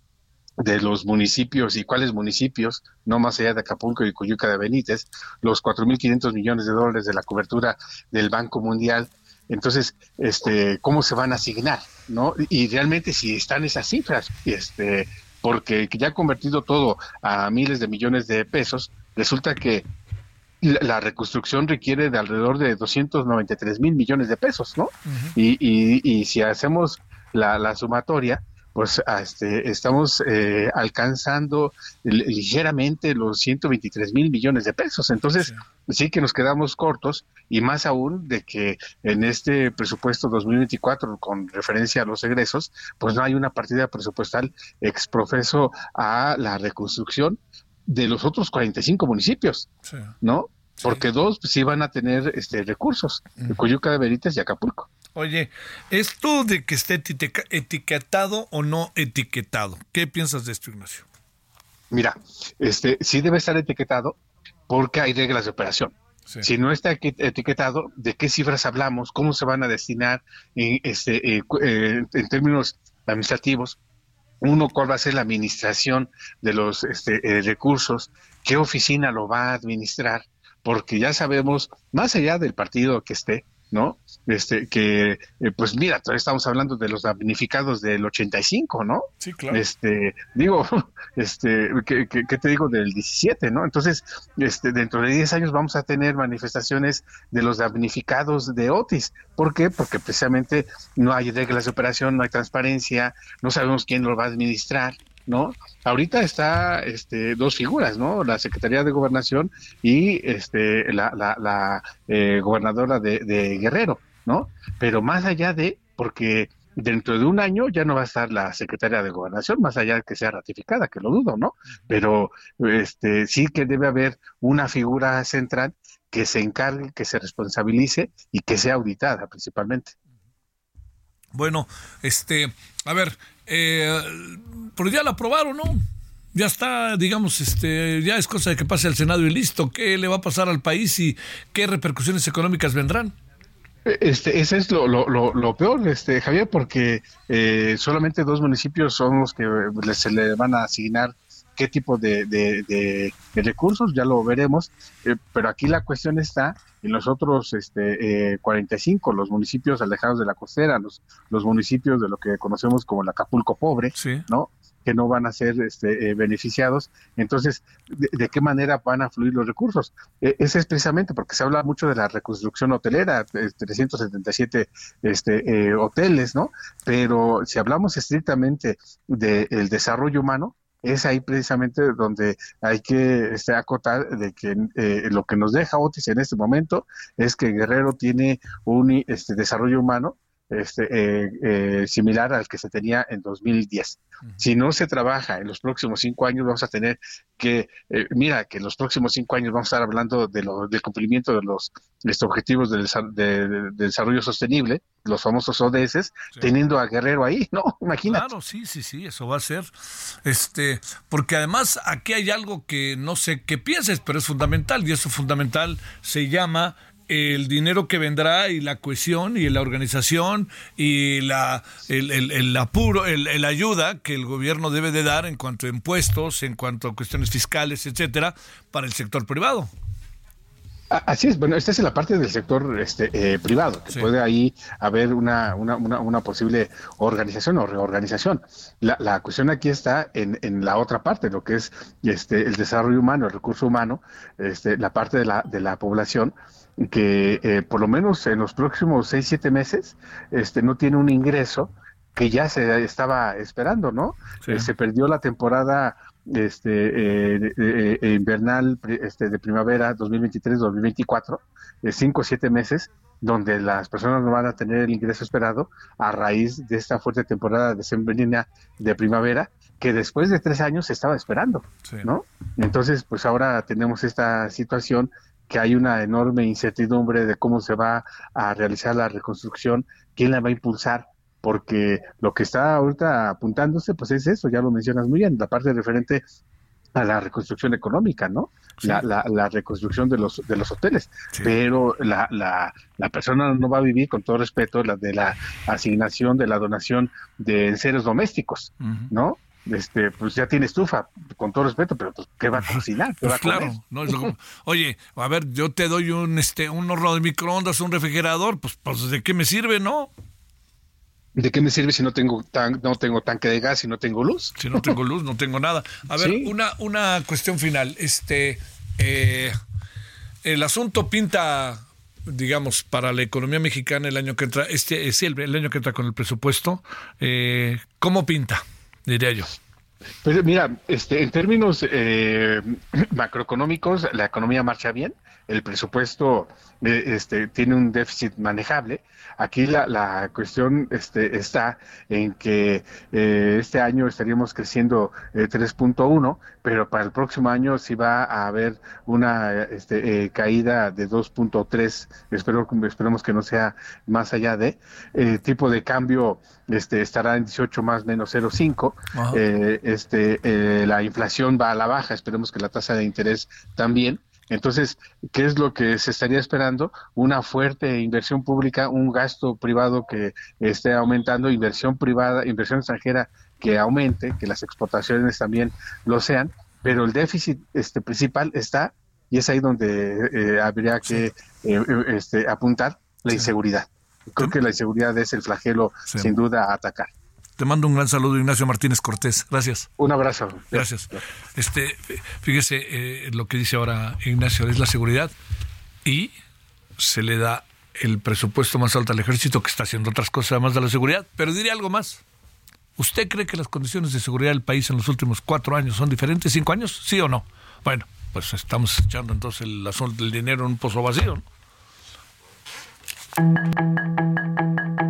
de los municipios y cuáles municipios, no más allá de Acapulco y Coyuca de Benítez, los 4.500 millones de dólares de la cobertura del Banco Mundial. Entonces, este, ¿cómo se van a asignar? ¿no? Y realmente si están esas cifras, este, porque ya ha convertido todo a miles de millones de pesos, resulta que la, reconstrucción requiere de alrededor de 293 mil millones de pesos, ¿no? y, y, y si hacemos la, la sumatoria, pues a este, estamos eh, alcanzando li- ligeramente los 123 mil millones de pesos. Entonces, sí. que nos quedamos cortos y más aún de que en este presupuesto 2024, con referencia a los egresos, pues no hay una partida presupuestal exprofeso a la reconstrucción de los otros 45 municipios, ¿no? Porque dos sí van a tener este recursos, Coyuca de Benítez y Acapulco. Oye, esto de que esté etiqueta- etiquetado o no etiquetado, ¿qué piensas de esto, Ignacio? Mira, este sí debe estar etiquetado porque hay reglas de operación. Si no está etiquetado, ¿de qué cifras hablamos? ¿Cómo se van a destinar en, este, eh, eh, en términos administrativos? Uno, ¿cuál va a ser la administración de los este, eh, recursos? ¿Qué oficina lo va a administrar? Porque ya sabemos, más allá del partido que esté, ¿no? Este, que, eh, pues mira, todavía estamos hablando de los damnificados del 85, ¿no? Sí, claro. Este, digo, este, ¿qué, qué, qué te digo del 17, no? Entonces, este, dentro de 10 años vamos a tener manifestaciones de los damnificados de Otis. ¿Por qué? Porque precisamente no hay reglas de operación, no hay transparencia, no sabemos quién lo va a administrar. ¿No? Ahorita está este, dos figuras, ¿no? La Secretaría de Gobernación y este, la, la, la eh, gobernadora de, de Guerrero, ¿no? Pero más allá de, porque dentro de un año ya no va a estar la secretaria de gobernación, más allá de que sea ratificada, que lo dudo, ¿no? Pero este sí que debe haber una figura central que se encargue, que se responsabilice y que sea auditada principalmente. Bueno, este, a ver, eh, pero ya la aprobaron, ¿no? Ya está, digamos, este, ya es cosa de que pase al Senado y listo. ¿Qué le va a pasar al país y qué repercusiones económicas vendrán? Este, ese es lo, lo, lo, lo peor, este, Javier, porque eh, solamente dos municipios son los que se le van a asignar qué tipo de, de, de- de recursos, ya lo veremos, eh, pero aquí la cuestión está en los otros este, eh, 45, los municipios alejados de la costera, los, los municipios de lo que conocemos como el Acapulco pobre, ¿no? que no van a ser este, eh, beneficiados. Entonces, ¿de, de qué manera van a fluir los recursos? Eh, ese es precisamente porque se habla mucho de la reconstrucción hotelera, eh, 377 este, eh, hoteles, ¿no? Pero si hablamos estrictamente del desarrollo humano, es ahí precisamente donde hay que este, acotar de que eh, lo que nos deja Otis en este momento es que Guerrero tiene un este, desarrollo humano este, eh, eh, similar al que se tenía en 2010. Si no se trabaja en los próximos cinco años, vamos a tener que, eh, mira, que en los próximos cinco años vamos a estar hablando de lo, del cumplimiento de los este, objetivos del de, de- de desarrollo sostenible, los famosos ODS, teniendo a Guerrero ahí, ¿no? Imagínate. Claro, sí, sí, sí, eso va a ser. Este, porque además aquí hay algo que no sé qué pienses, pero es fundamental, y eso fundamental se llama el dinero que vendrá y la cohesión y la organización y la el, el- apuro, el, el ayuda que el gobierno debe de dar en cuanto a impuestos, en cuanto a cuestiones fiscales, etcétera, para el sector privado. Así es, bueno, esta es la parte del sector este, eh, privado, que puede ahí haber una, una, una, una posible organización o reorganización. La, la cuestión aquí está en, en la otra parte, lo que es este, el desarrollo humano, el recurso humano, este, la parte de la, de la población que eh, por lo menos en los próximos seis, siete meses este, no tiene un ingreso que ya se estaba esperando, ¿no? Eh, se perdió la temporada este, eh, de- eh, invernal este, de primavera 2023-2024, de 5 o 7 meses, donde las personas no van a tener el ingreso esperado a raíz de esta fuerte temporada de sembrina de primavera que después de tres años se estaba esperando, ¿no? Entonces, pues ahora tenemos esta situación que hay una enorme incertidumbre de cómo se va a realizar la reconstrucción, quién la va a impulsar, porque lo que está ahorita apuntándose, pues es eso, ya lo mencionas muy bien, la parte referente a la reconstrucción económica, ¿no? La, la, la reconstrucción de los de los hoteles, pero la, la, la persona no va a vivir con todo respeto la de la asignación de la donación de seres domésticos, ¿no? Este, pues ya tiene estufa, con todo respeto, pero pues, ¿qué va a cocinar? ¿Qué va Pues a comer? claro, no lo- oye, a ver, yo te doy un este un horno de microondas, un refrigerador, pues, pues de qué me sirve, ¿no? ¿De qué me sirve si no tengo tan, no tengo tanque de gas y no tengo luz? Si no tengo luz, no tengo nada. A ver, Sí. una, una cuestión final. Este, eh, el asunto pinta, digamos, para la economía mexicana el año que entra, este es el, el año que entra con el presupuesto. Eh, ¿Cómo pinta? Diría yo. Pues mira, este, en términos eh, macroeconómicos, la economía marcha bien, el presupuesto eh, este, tiene un déficit manejable. Aquí la, la cuestión este, está en que eh, este año estaríamos creciendo eh, 3.1, pero para el próximo año sí va a haber una este, eh, caída de 2.3. Espero, esperemos que no sea más allá de. eh, tipo de cambio este, estará en 18 más menos 0.5. Ajá. Eh, este, la inflación va a la baja, esperemos que la tasa de interés también. Entonces, ¿qué es lo que se estaría esperando? Una fuerte inversión pública, un gasto privado que esté aumentando, inversión privada, inversión extranjera que aumente, que las exportaciones también lo sean, pero el déficit este, principal está, y es ahí donde eh, habría que eh, eh, este, apuntar, la inseguridad. Creo que la inseguridad es el flagelo, Sí. sin duda, a atacar. Te mando un gran saludo, Ignacio Martínez Cortés. Gracias. Un abrazo. Gracias. Este, fíjese eh, lo que dice ahora Ignacio, es la seguridad y se le da el presupuesto más alto al ejército que está haciendo otras cosas además de la seguridad. Pero diré algo más. ¿Usted cree que las condiciones de seguridad del país en los últimos cuatro años son diferentes? ¿Cinco años? ¿Sí o no? Bueno, pues estamos echando entonces el del dinero en un pozo vacío. ¿no?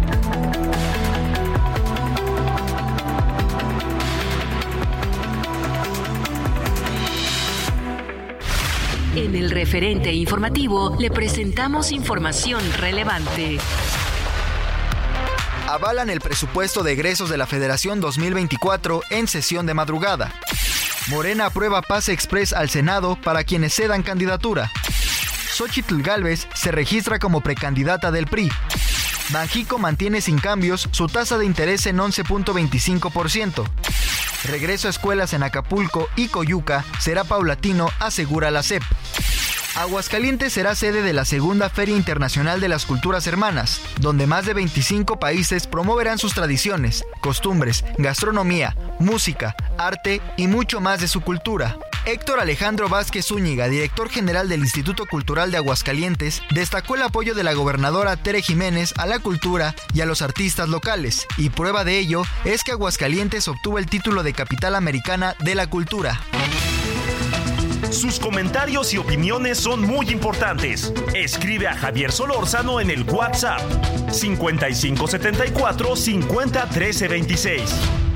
En el referente informativo le presentamos información relevante. Avalan el presupuesto de egresos de la Federación 2024 en sesión de madrugada. Morena aprueba pase express al Senado para quienes cedan candidatura. Xochitl Galvez se registra como precandidata del PRI. Banjico mantiene sin cambios su tasa de interés en 11.25%. Regreso a escuelas en Acapulco y Coyuca será paulatino, asegura la CEP. Aguascalientes será sede de la segunda Feria Internacional de las Culturas Hermanas, donde más de 25 países promoverán sus tradiciones, costumbres, gastronomía, música, arte y mucho más de su cultura. Héctor Alejandro Vázquez Zúñiga, director general del Instituto Cultural de Aguascalientes, destacó el apoyo de la gobernadora Tere Jiménez a la cultura y a los artistas locales, y prueba de ello es que Aguascalientes obtuvo el título de capital americana de la cultura. Sus comentarios y opiniones son muy importantes. Escribe a Javier Solórzano en el WhatsApp 5574 50 13 26.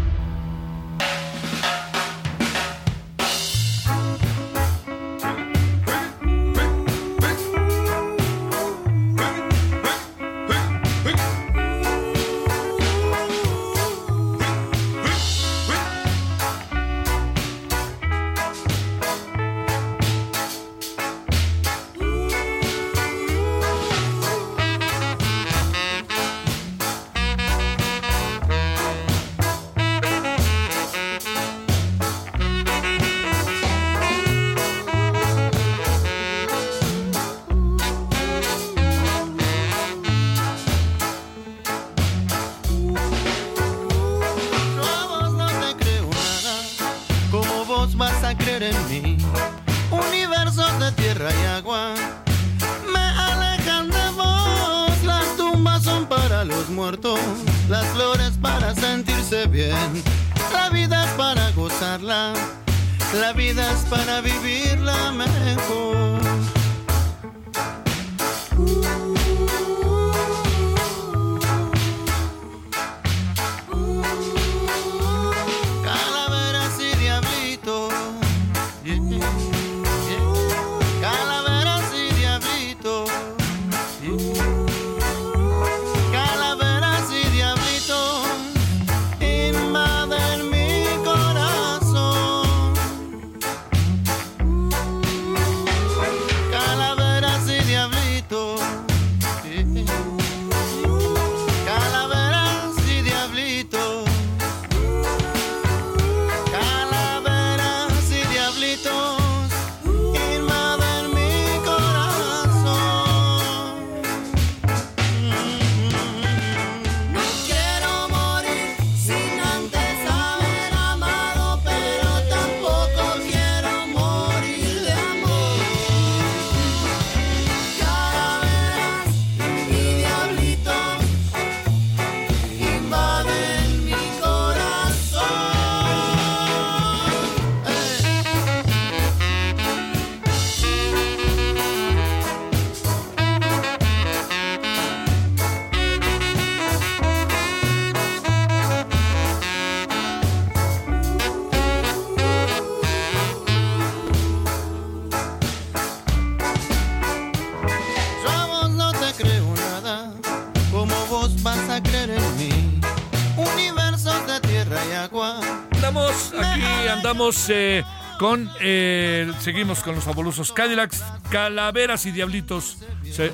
Eh, con. eh, seguimos con los fabulosos Cadillacs, Calaveras y Diablitos.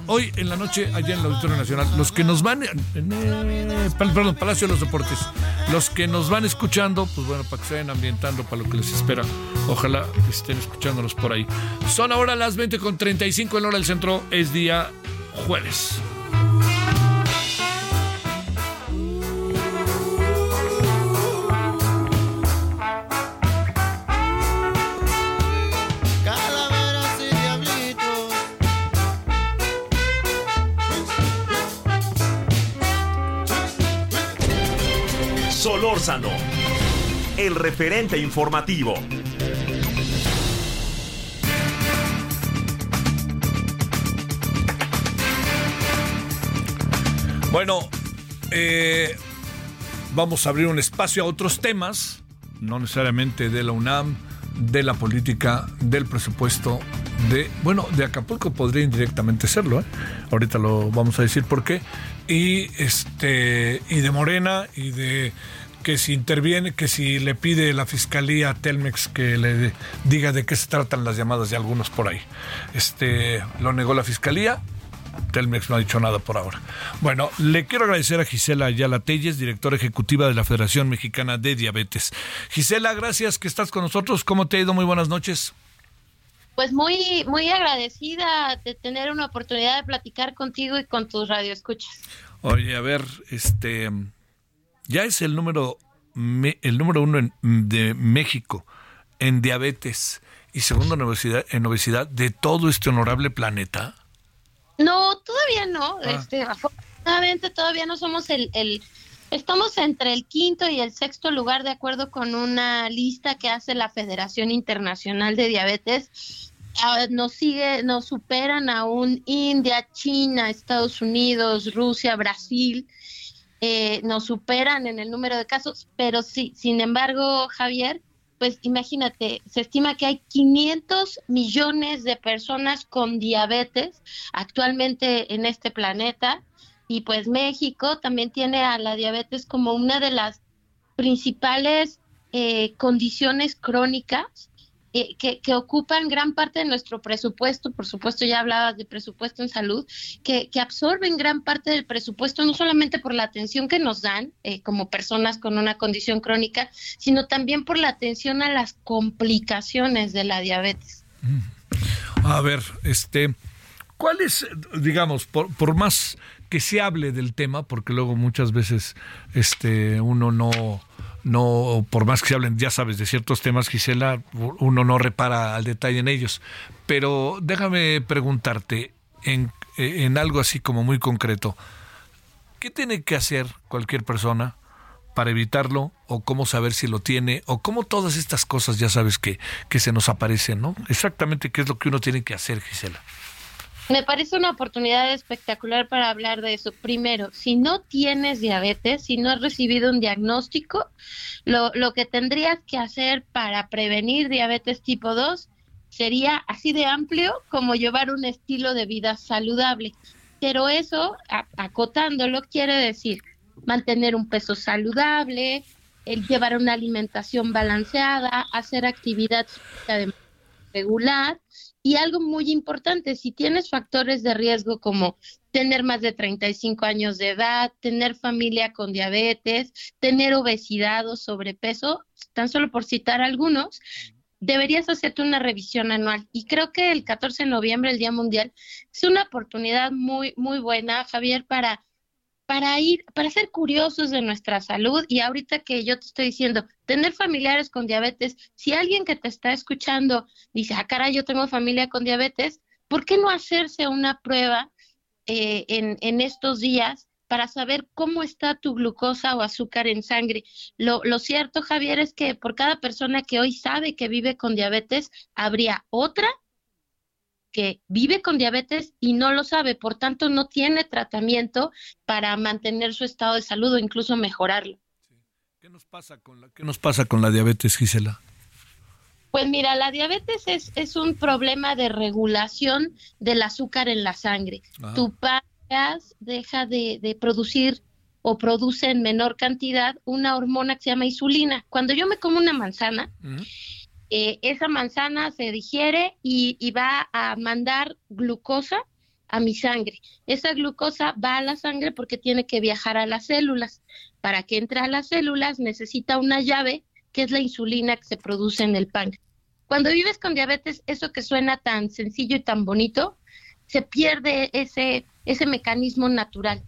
Hoy en la noche, allá en el Auditorio Nacional, los que nos van. eh, perdón, Palacio de los Deportes. Los que nos van escuchando, pues bueno, para que se vayan ambientando para lo que les espera. Ojalá estén escuchándonos por ahí. Son ahora las 20 con 35 en hora del centro. Es día jueves. El referente informativo. Bueno, eh, vamos a abrir un espacio a otros temas, no necesariamente de la UNAM, de la política, del presupuesto, de, bueno, de Acapulco podría indirectamente serlo, ¿eh? ahorita lo vamos a decir por qué, y este, y de Morena, y de que si interviene, que si le pide la fiscalía a Telmex que le diga de qué se tratan las llamadas de algunos por ahí. Este, lo negó la fiscalía, Telmex no ha dicho nada por ahora. Bueno, le quiero agradecer a Gisela Ayala Telles, directora ejecutiva de la Federación Mexicana de Diabetes. Gisela, gracias que estás con nosotros. ¿Cómo te ha ido? Muy buenas noches. Pues muy, muy agradecida de tener una oportunidad de platicar contigo y con tus radioescuchas. Oye, a ver, este ya es el número me- el número uno en- de México en diabetes y segundo en obesidad, en obesidad de todo este honorable planeta. No, todavía no. Ah. Este, afortunadamente todavía no somos el, el, estamos entre el quinto y el sexto lugar de acuerdo con una lista que hace la Federación Internacional de Diabetes. Ah, nos sigue, nos superan aún India, China, Estados Unidos, Rusia, Brasil. Eh, nos superan en el número de casos, pero sí, sin embargo, Javier, pues imagínate, se estima que hay 500 millones de personas con diabetes actualmente en este planeta. Y pues México también tiene a la diabetes como una de las principales eh, condiciones crónicas eh, que, ocupan gran parte de nuestro presupuesto, por supuesto ya hablabas de presupuesto en salud, que, absorben gran parte del presupuesto, no solamente por la atención que nos dan eh, como personas con una condición crónica, sino también por la atención a las complicaciones de la diabetes. A ver, este, ¿cuál es, digamos, por, por más que se hable del tema, porque luego muchas veces este, uno no, no, por más que se hablen, ya sabes, de ciertos temas, Gisela, uno no repara al detalle en ellos. Pero déjame preguntarte en, en algo así como muy concreto, ¿qué tiene que hacer cualquier persona para evitarlo o cómo saber si lo tiene o cómo todas estas cosas ya sabes que, que se nos aparecen, ¿no? Exactamente qué es lo que uno tiene que hacer, Gisela. Me parece una oportunidad espectacular para hablar de eso. Primero, si no tienes diabetes, si no has recibido un diagnóstico, lo, lo que tendrías que hacer para prevenir diabetes tipo 2 sería así de amplio como llevar un estilo de vida saludable. Pero eso, acotándolo, quiere decir mantener un peso saludable, el llevar una alimentación balanceada, hacer actividad regular y algo muy importante, si tienes factores de riesgo como tener más de 35 años de edad, tener familia con diabetes, tener obesidad o sobrepeso, tan solo por citar algunos, deberías hacerte una revisión anual. Y creo que el 14 de noviembre, el Día Mundial, es una oportunidad muy, muy buena, Javier, para para ir, para ser curiosos de nuestra salud y ahorita que yo te estoy diciendo, tener familiares con diabetes, si alguien que te está escuchando dice, ah, caray, yo tengo familia con diabetes, ¿por qué no hacerse una prueba eh, en, en estos días para saber cómo está tu glucosa o azúcar en sangre? Lo, lo cierto, Javier, es que por cada persona que hoy sabe que vive con diabetes, habría otra que vive con diabetes y no lo sabe, por tanto no tiene tratamiento para mantener su estado de salud o incluso mejorarlo. ¿Qué nos pasa con la diabetes, Gisela? Pues mira, la diabetes es, es un problema de regulación del azúcar en la sangre. Tu páncreas deja de, de producir o produce en menor cantidad una hormona que se llama insulina. Cuando yo me como una manzana, eh, esa manzana se digiere y, va a mandar glucosa a mi sangre. Esa glucosa va a la sangre porque tiene que viajar a las células. Para que entre a las células necesita una llave que es la insulina que se produce en el páncreas. Cuando vives con diabetes, eso que suena tan sencillo y tan bonito, se pierde ese, ese mecanismo natural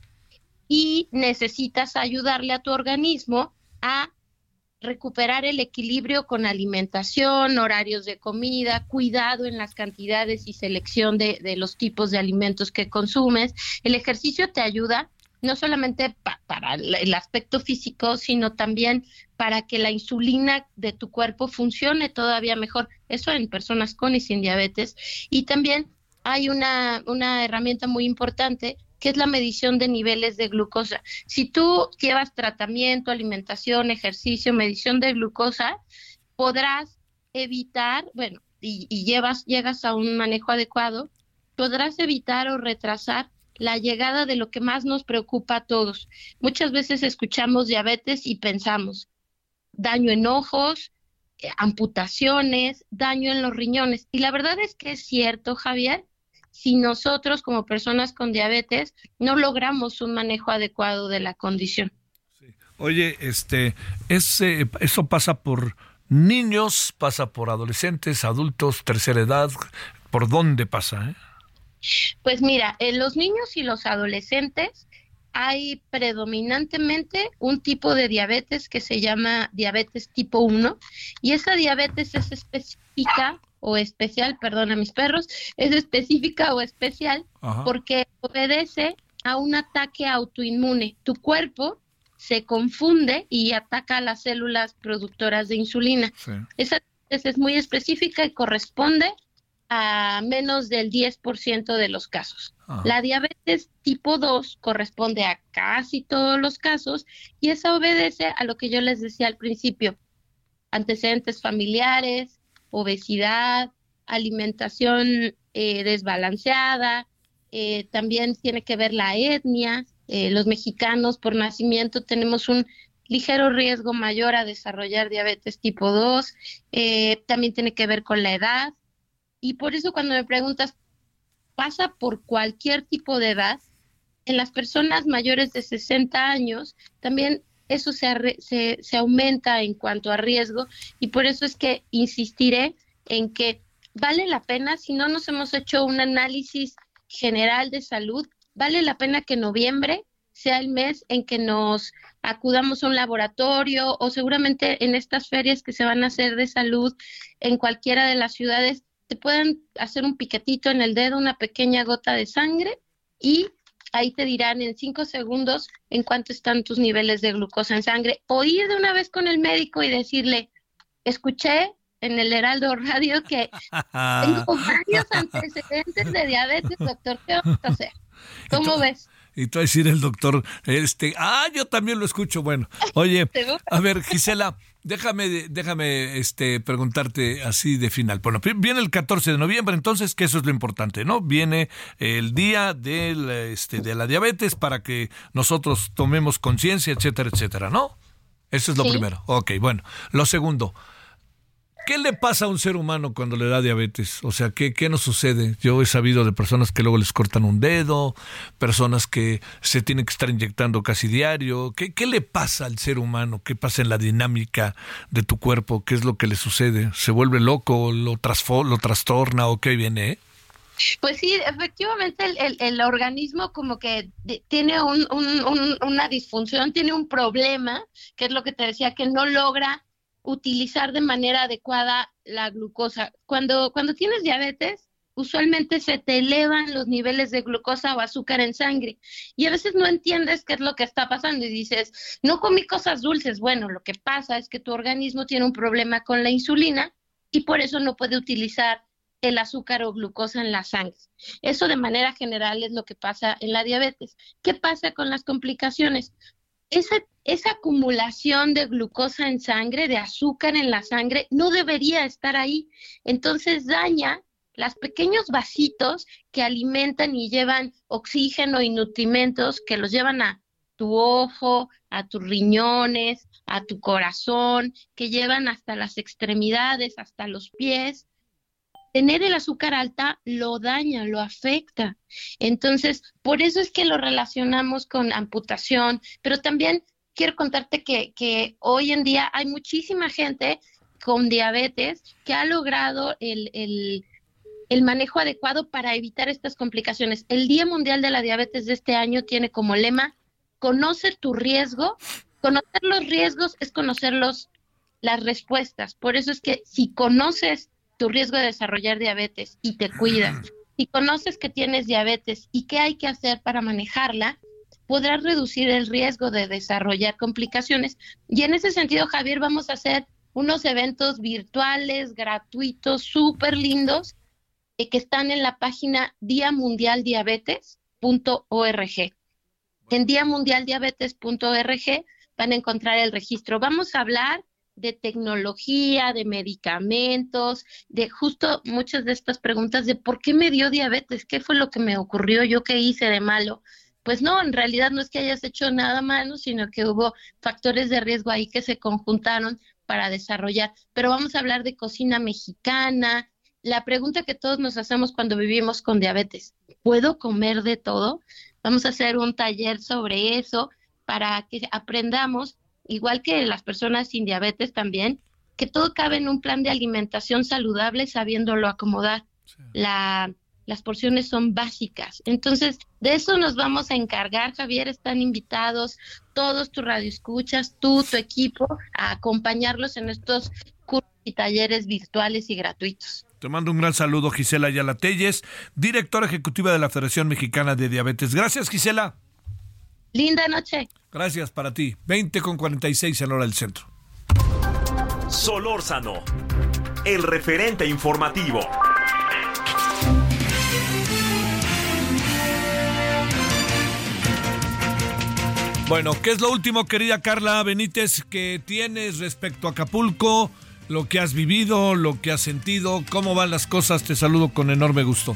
y necesitas ayudarle a tu organismo a recuperar el equilibrio con alimentación, horarios de comida, cuidado en las cantidades y selección de, de los tipos de alimentos que consumes. El ejercicio te ayuda no solamente pa- para el el aspecto físico, sino también para que la insulina de tu cuerpo funcione todavía mejor. Eso en personas con y sin diabetes. Y también hay una, una herramienta muy importante que es la medición de niveles de glucosa. Si tú llevas tratamiento, alimentación, ejercicio, medición de glucosa, podrás evitar, bueno, y, y llevas, llegas a un manejo adecuado, podrás evitar o retrasar la llegada de lo que más nos preocupa a todos. Muchas veces escuchamos diabetes y pensamos daño en ojos, eh, amputaciones, daño en los riñones. Y la verdad es que es cierto, Javier, si nosotros como personas con diabetes no logramos un manejo adecuado de la condición. Oye, este, ese, eso pasa por niños, pasa por adolescentes, adultos, tercera edad. ¿Por dónde pasa? eh? Pues mira, en los niños y los adolescentes hay predominantemente un tipo de diabetes que se llama diabetes tipo 1 y esa diabetes es específica o especial, perdón a mis perros, es específica o especial Ajá. porque obedece a un ataque autoinmune. Tu cuerpo se confunde y ataca a las células productoras de insulina. Esa es muy específica y corresponde a menos del 10% de los casos. Ajá. La diabetes tipo 2 corresponde a casi todos los casos y esa obedece a lo que yo les decía al principio, antecedentes familiares, obesidad, alimentación eh, desbalanceada, eh, también tiene que ver la etnia. Eh, los mexicanos por nacimiento tenemos un ligero riesgo mayor a desarrollar diabetes tipo 2. Eh, también tiene que ver con la edad. Y por eso cuando me preguntas, ¿pasa por cualquier tipo de edad? En las personas mayores de 60 años también eso se, se, se aumenta en cuanto a riesgo y por eso es que insistiré en que vale la pena, si no nos hemos hecho un análisis general de salud, vale la pena que noviembre sea el mes en que nos acudamos a un laboratorio o seguramente en estas ferias que se van a hacer de salud en cualquiera de las ciudades te puedan hacer un piquetito en el dedo, una pequeña gota de sangre y ahí te dirán en cinco segundos en cuánto están tus niveles de glucosa en sangre, o ir de una vez con el médico y decirle, escuché en el Heraldo Radio que tengo varios antecedentes de diabetes, doctor, ¿qué vamos a hacer? ¿Cómo ves? Y tú a decir el doctor, este, ah, yo también lo escucho. Bueno, oye, a ver, Gisela, déjame, déjame, este, preguntarte así de final. Bueno, viene el 14 de noviembre, entonces, que eso es lo importante, ¿no? Viene el día del, este, de la diabetes para que nosotros tomemos conciencia, etcétera, etcétera, ¿no? Eso es lo Sí. primero. Ok, bueno. Lo segundo, ¿Qué le pasa a un ser humano cuando le da diabetes? O sea, ¿qué, ¿qué nos sucede? Yo he sabido de personas que luego les cortan un dedo, personas que se tienen que estar inyectando casi diario. ¿Qué, qué le pasa al ser humano? ¿Qué pasa en la dinámica de tu cuerpo? ¿Qué es lo que le sucede? ¿Se vuelve loco? ¿Lo, lo trastorna o qué viene? eh? Pues sí, efectivamente el, el- organismo como que tiene un- un- un- una disfunción, tiene un problema, que es lo que te decía, que no logra utilizar de manera adecuada la glucosa. Cuando, cuando tienes diabetes, usualmente se te elevan los niveles de glucosa o azúcar en sangre y a veces no entiendes qué es lo que está pasando y dices, no comí cosas dulces. Bueno, lo que pasa es que tu organismo tiene un problema con la insulina y por eso no puede utilizar el azúcar o glucosa en la sangre. Eso de manera general es lo que pasa en la diabetes. ¿Qué pasa con las complicaciones? Esa, esa acumulación de glucosa en sangre, de azúcar en la sangre, no debería estar ahí. Entonces daña los pequeños vasitos que alimentan y llevan oxígeno y nutrimentos que los llevan a tu ojo, a tus riñones, a tu corazón, que llevan hasta las extremidades, hasta los pies tener el azúcar alta lo daña, lo afecta. Entonces, por eso es que lo relacionamos con amputación, pero también quiero contarte que, hoy en día hay muchísima gente con diabetes que ha logrado el, manejo adecuado para evitar estas complicaciones. El Día Mundial de la Diabetes de este año tiene como lema, conoce tu riesgo. Conocer los riesgos es conocer las respuestas. Por eso es que si conoces tu riesgo de desarrollar diabetes y te cuidas, si conoces que tienes diabetes y qué hay que hacer para manejarla, podrás reducir el riesgo de desarrollar complicaciones. Y en ese sentido, Javier, vamos a hacer unos eventos virtuales, gratuitos, súper lindos, eh, que están en la página diamundialdiabetes.org. En diamundialdiabetes.org van a encontrar el registro. Vamos a hablar de tecnología, de medicamentos, de justo muchas de estas preguntas de por qué me dio diabetes, qué fue lo que me ocurrió, yo qué hice de malo. Pues no, en realidad no es que hayas hecho nada malo, sino que hubo factores de riesgo ahí que se conjuntaron para desarrollar. Pero vamos a hablar de cocina mexicana. La pregunta que todos nos hacemos cuando vivimos con diabetes, ¿puedo comer de todo? Vamos a hacer un taller sobre eso para que aprendamos igual que las personas sin diabetes también, que todo cabe en un plan de alimentación saludable sabiéndolo acomodar. La, las porciones son básicas. Entonces, de eso nos vamos a encargar, Javier. Están invitados todos tus radioescuchas, tú, tu equipo, a acompañarlos en estos cursos y talleres virtuales y gratuitos. Te mando un gran saludo, Gisela Ayala Telles, directora ejecutiva de la Federación Mexicana de Diabetes. Gracias, Gisela. Linda noche. Gracias para ti. 20 con 46 en hora del centro. Solórzano, el referente informativo. Bueno, ¿qué es lo último, querida Carla Benítez, que tienes respecto a Acapulco? Lo que has vivido, lo que has sentido, cómo van las cosas. Te saludo con enorme gusto.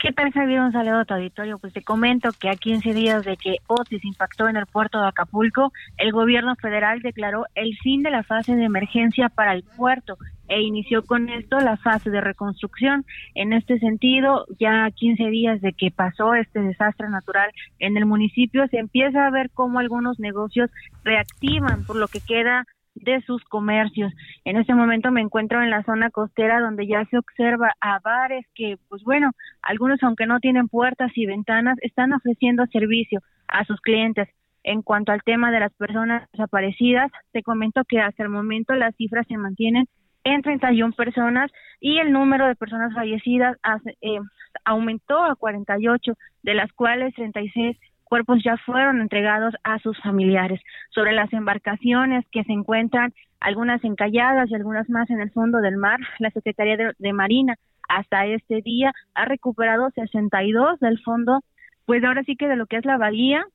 ¿Qué tal, Javier? Un saludo a tu auditorio. Pues te comento que a 15 días de que Otis impactó en el puerto de Acapulco, el gobierno federal declaró el fin de la fase de emergencia para el puerto e inició con esto la fase de reconstrucción. En este sentido, ya a 15 días de que pasó este desastre natural en el municipio, se empieza a ver cómo algunos negocios reactivan por lo que queda de sus comercios. En este momento me encuentro en la zona costera donde ya se observa a bares que, pues bueno, algunos aunque no tienen puertas y ventanas, están ofreciendo servicio a sus clientes. En cuanto al tema de las personas desaparecidas, te comento que hasta el momento las cifras se mantienen en 31 personas y el número de personas fallecidas hace- eh, aumentó a 48, de las cuales 36 cuerpos ya fueron entregados a sus familiares. Sobre las embarcaciones que se encuentran, algunas encalladas y algunas más en el fondo del mar, la Secretaría de, Marina hasta este día ha recuperado 62 del fondo, pues ahora sí que de lo que es la bahía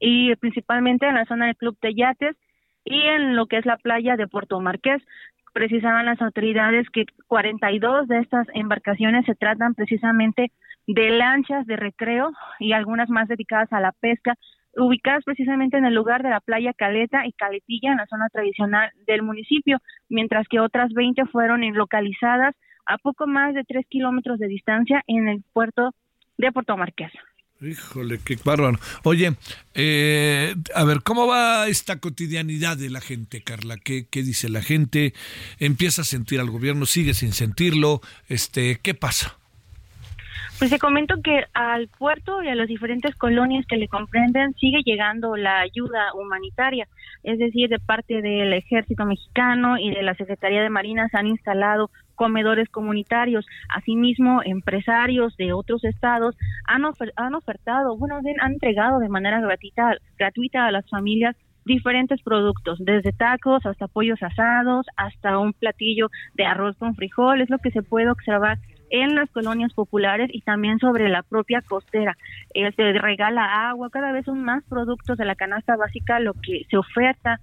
y principalmente en la zona del Club de Yates y en lo que es la playa de Puerto Marqués. Precisaban las autoridades que 42 de estas embarcaciones se tratan precisamente de lanchas de recreo y algunas más dedicadas a la pesca, ubicadas precisamente en el lugar de la playa Caleta y Caletilla, en la zona tradicional del municipio, mientras que otras 20 fueron localizadas a poco más de 3 kilómetros de distancia en el puerto de Puerto Marqués. Híjole, qué bárbaro. Oye, eh, a ver, ¿cómo va esta cotidianidad de la gente, Carla? ¿Qué, ¿Qué dice la gente? ¿Empieza a sentir al gobierno? ¿Sigue sin sentirlo? Este, ¿Qué pasa? Pues te comento que al puerto y a las diferentes colonias que le comprenden sigue llegando la ayuda humanitaria, es decir, de parte del ejército mexicano y de la Secretaría de Marina se han instalado comedores comunitarios. Asimismo, empresarios de otros estados han, ofer- han ofertado, bueno, han entregado de manera gratuita, gratuita a las familias diferentes productos, desde tacos hasta pollos asados, hasta un platillo de arroz con frijol, es lo que se puede observar en las colonias populares y también sobre la propia costera. Eh, se regala agua, cada vez son más productos de la canasta básica lo que se oferta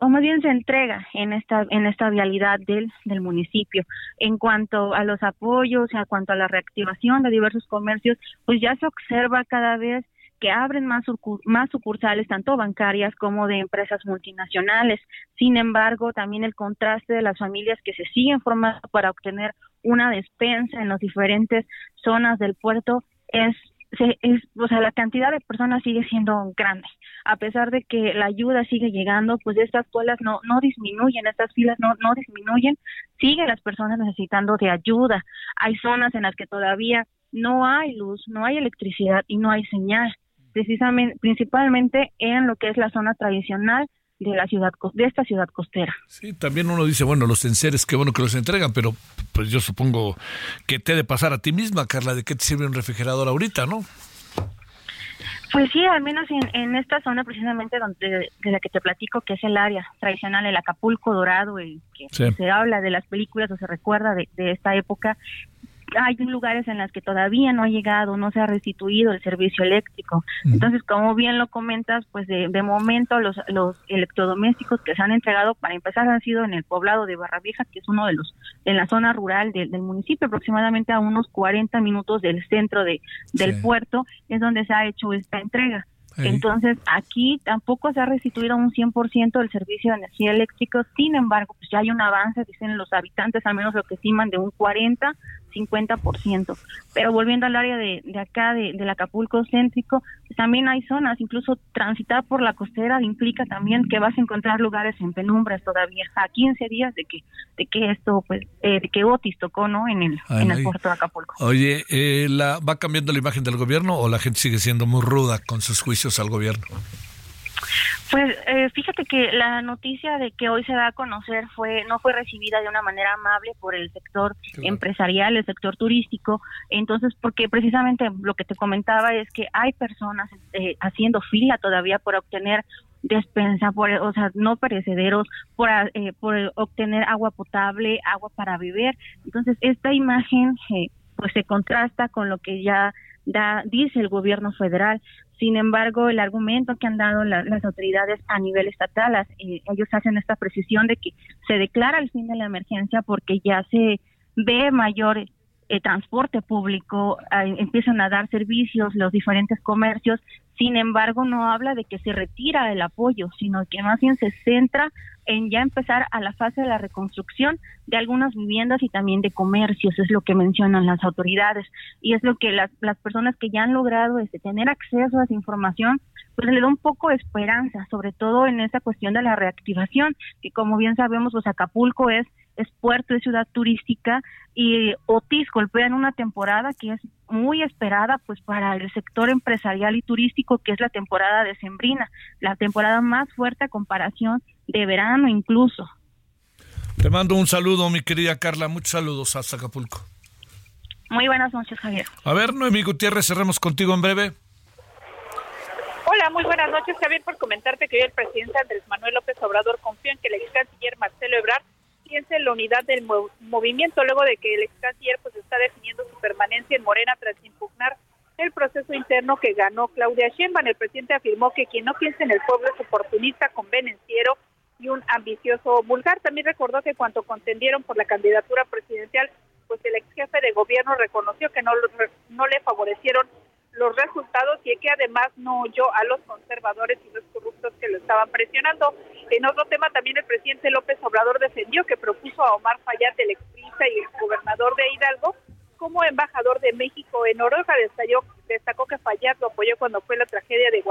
o más bien se entrega en esta en esta vialidad del, del municipio. En cuanto a los apoyos, en cuanto a la reactivación de diversos comercios, pues ya se observa cada vez que abren más, más sucursales, tanto bancarias como de empresas multinacionales. Sin embargo, también el contraste de las familias que se siguen formando para obtener una despensa en las diferentes zonas del puerto es, se- es, o sea, la cantidad de personas sigue siendo grande. A pesar de que la ayuda sigue llegando, pues estas colas no, no disminuyen, estas filas no, no disminuyen, siguen las personas necesitando de ayuda. Hay zonas en las que todavía no hay luz, no hay electricidad y no hay señal, precisamente, principalmente en lo que es la zona tradicional de la ciudad, de esta ciudad costera. Sí, también uno dice, bueno, los enseres, qué bueno que los entregan, pero pues yo supongo que te ha de pasar a ti misma, Carla, ¿de qué te sirve un refrigerador ahorita, no? Pues sí, al menos en, en esta zona precisamente donde de la que te platico, que es el área tradicional, el Acapulco Dorado, el que Sí. se habla de las películas o se recuerda de, de esta época, hay lugares en los que todavía no ha llegado, no se ha restituido el servicio eléctrico. Entonces, como bien lo comentas, pues de, de momento los, los electrodomésticos que se han entregado, para empezar, han sido en el poblado de Barra Vieja, que es uno de los, en la zona rural del- del municipio, aproximadamente a unos 40 minutos del centro de, del Sí. puerto, es donde se ha hecho esta entrega. Ahí. Entonces, aquí tampoco se ha restituido un 100% el servicio de energía eléctrica, sin embargo, pues ya hay un avance, dicen los habitantes, al menos lo que estiman, de un 40, 50%. Pero volviendo al área de, de acá, de, del Acapulco céntrico, pues también hay zonas, incluso transitar por la costera implica también que vas a encontrar lugares en penumbras todavía, a 15 días de que de que esto, pues, eh, de que Otis tocó, ¿no?, en el, Ay, en el puerto de Acapulco. Oye, eh, la, ¿va cambiando la imagen del gobierno o la gente sigue siendo muy ruda con sus juicios al gobierno? Pues eh, fíjate que la noticia de que hoy se da a conocer fue no fue recibida de una manera amable por el sector empresarial, el sector turístico. Entonces, porque precisamente lo que te comentaba es que hay personas eh, haciendo fila todavía por obtener despensa, por, o sea, no perecederos, por, eh, por obtener agua potable, agua para beber. Entonces, esta imagen eh, pues se contrasta con lo que ya da, dice el gobierno federal. Sin embargo, el argumento que han dado la- las autoridades a nivel estatal, eh, ellos hacen esta precisión de que se declara el fin de la emergencia porque ya se ve mayor eh, transporte público, eh, empiezan a dar servicios los diferentes comercios. Sin embargo, no habla de que se retira el apoyo, sino que más bien se centra en ya empezar a la fase de la reconstrucción de algunas viviendas y también de comercios, es lo que mencionan las autoridades y es lo que las, las personas que ya han logrado este, tener acceso a esa información, pues le da un poco de esperanza, sobre todo en esa cuestión de la reactivación, que como bien sabemos, pues Acapulco es es puerto, es ciudad turística y Otis golpea en una temporada que es muy esperada pues para el sector empresarial y turístico que es la temporada decembrina, la temporada más fuerte a comparación de verano incluso. Te mando un saludo, mi querida Carla. Muchos saludos hasta Acapulco. Muy buenas noches, Javier. A ver, Noemí Gutiérrez, cerremos contigo en breve. Hola, muy buenas noches, Javier, por comentarte que hoy el presidente Andrés Manuel López Obrador confió en que el ex canciller Marcelo Ebrard piense en la unidad del mo- movimiento luego de que el ex canciller pues está definiendo su permanencia en Morena tras impugnar el proceso interno que ganó Claudia Sheinbaum. El presidente afirmó que quien no piensa en el pueblo es oportunista, convenenciero y un ambicioso vulgar. También recordó que cuando contendieron por la candidatura presidencial, pues el ex jefe de gobierno reconoció que no, no le favorecieron los resultados y que además no oyó a los conservadores y los corruptos que lo estaban presionando. En otro tema también el presidente López Obrador defendió que propuso a Omar Fayad, el exprista y el gobernador de Hidalgo, como embajador de México en Noruega. Destacó, destacó que Fayad lo apoyó cuando fue la tragedia de,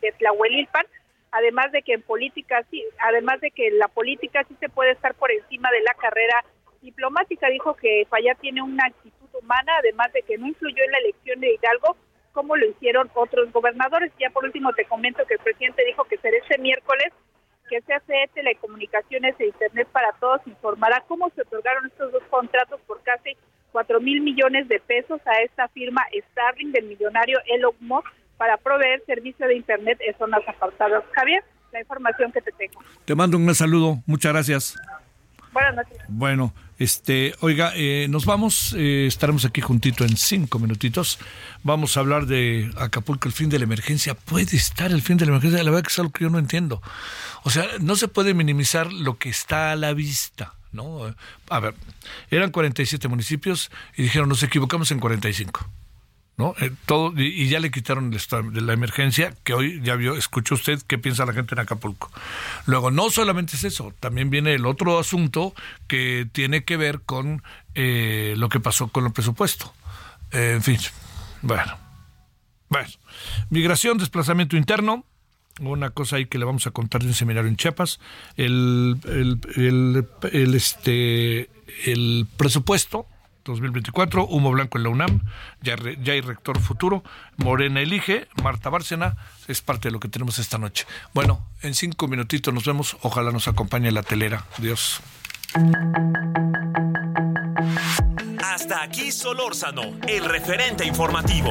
de Tlahuelilpan, además de que en política sí, además de que la política sí se puede estar por encima de la carrera diplomática. Dijo que Fayad tiene una actitud humana, además de que no influyó en la elección de Hidalgo como lo hicieron otros gobernadores. Ya por último te comento que el presidente dijo que será este miércoles que CFE Telecomunicaciones e Internet para Todos informará cómo se otorgaron estos dos contratos por casi 4 mil millones de pesos a esta firma Starling del millonario Elon Musk para proveer servicio de Internet en zonas apartadas. Javier, la información que te tengo. Te mando un saludo. Muchas gracias. Buenas noches. Bueno, este, oiga, eh, nos vamos, eh, estaremos aquí juntito en cinco minutitos. Vamos a hablar de Acapulco, el fin de la emergencia. ¿Puede estar el fin de la emergencia? La verdad que es algo que yo no entiendo. O sea, no se puede minimizar lo que está a la vista, ¿no? A ver, eran 47 municipios y dijeron, nos equivocamos en 45. ¿No? Eh, todo, y, ya le quitaron el de la emergencia, que hoy ya vio, escuchó usted qué piensa la gente en Acapulco. Luego, no solamente es eso, también viene el otro asunto que tiene que ver con eh, lo que pasó con el presupuesto. Eh, en fin, bueno. Bueno, migración, desplazamiento interno, una cosa ahí que le vamos a contar de un seminario en Chiapas, el, el, este, el presupuesto 2024, humo blanco en la UNAM, ya, re- hay rector futuro, Morena elige, Marta Bárcena, es parte de lo que tenemos esta noche. Bueno, en cinco minutitos nos vemos, ojalá nos acompañe la telera. Dios. Hasta aquí Solórzano, el referente informativo.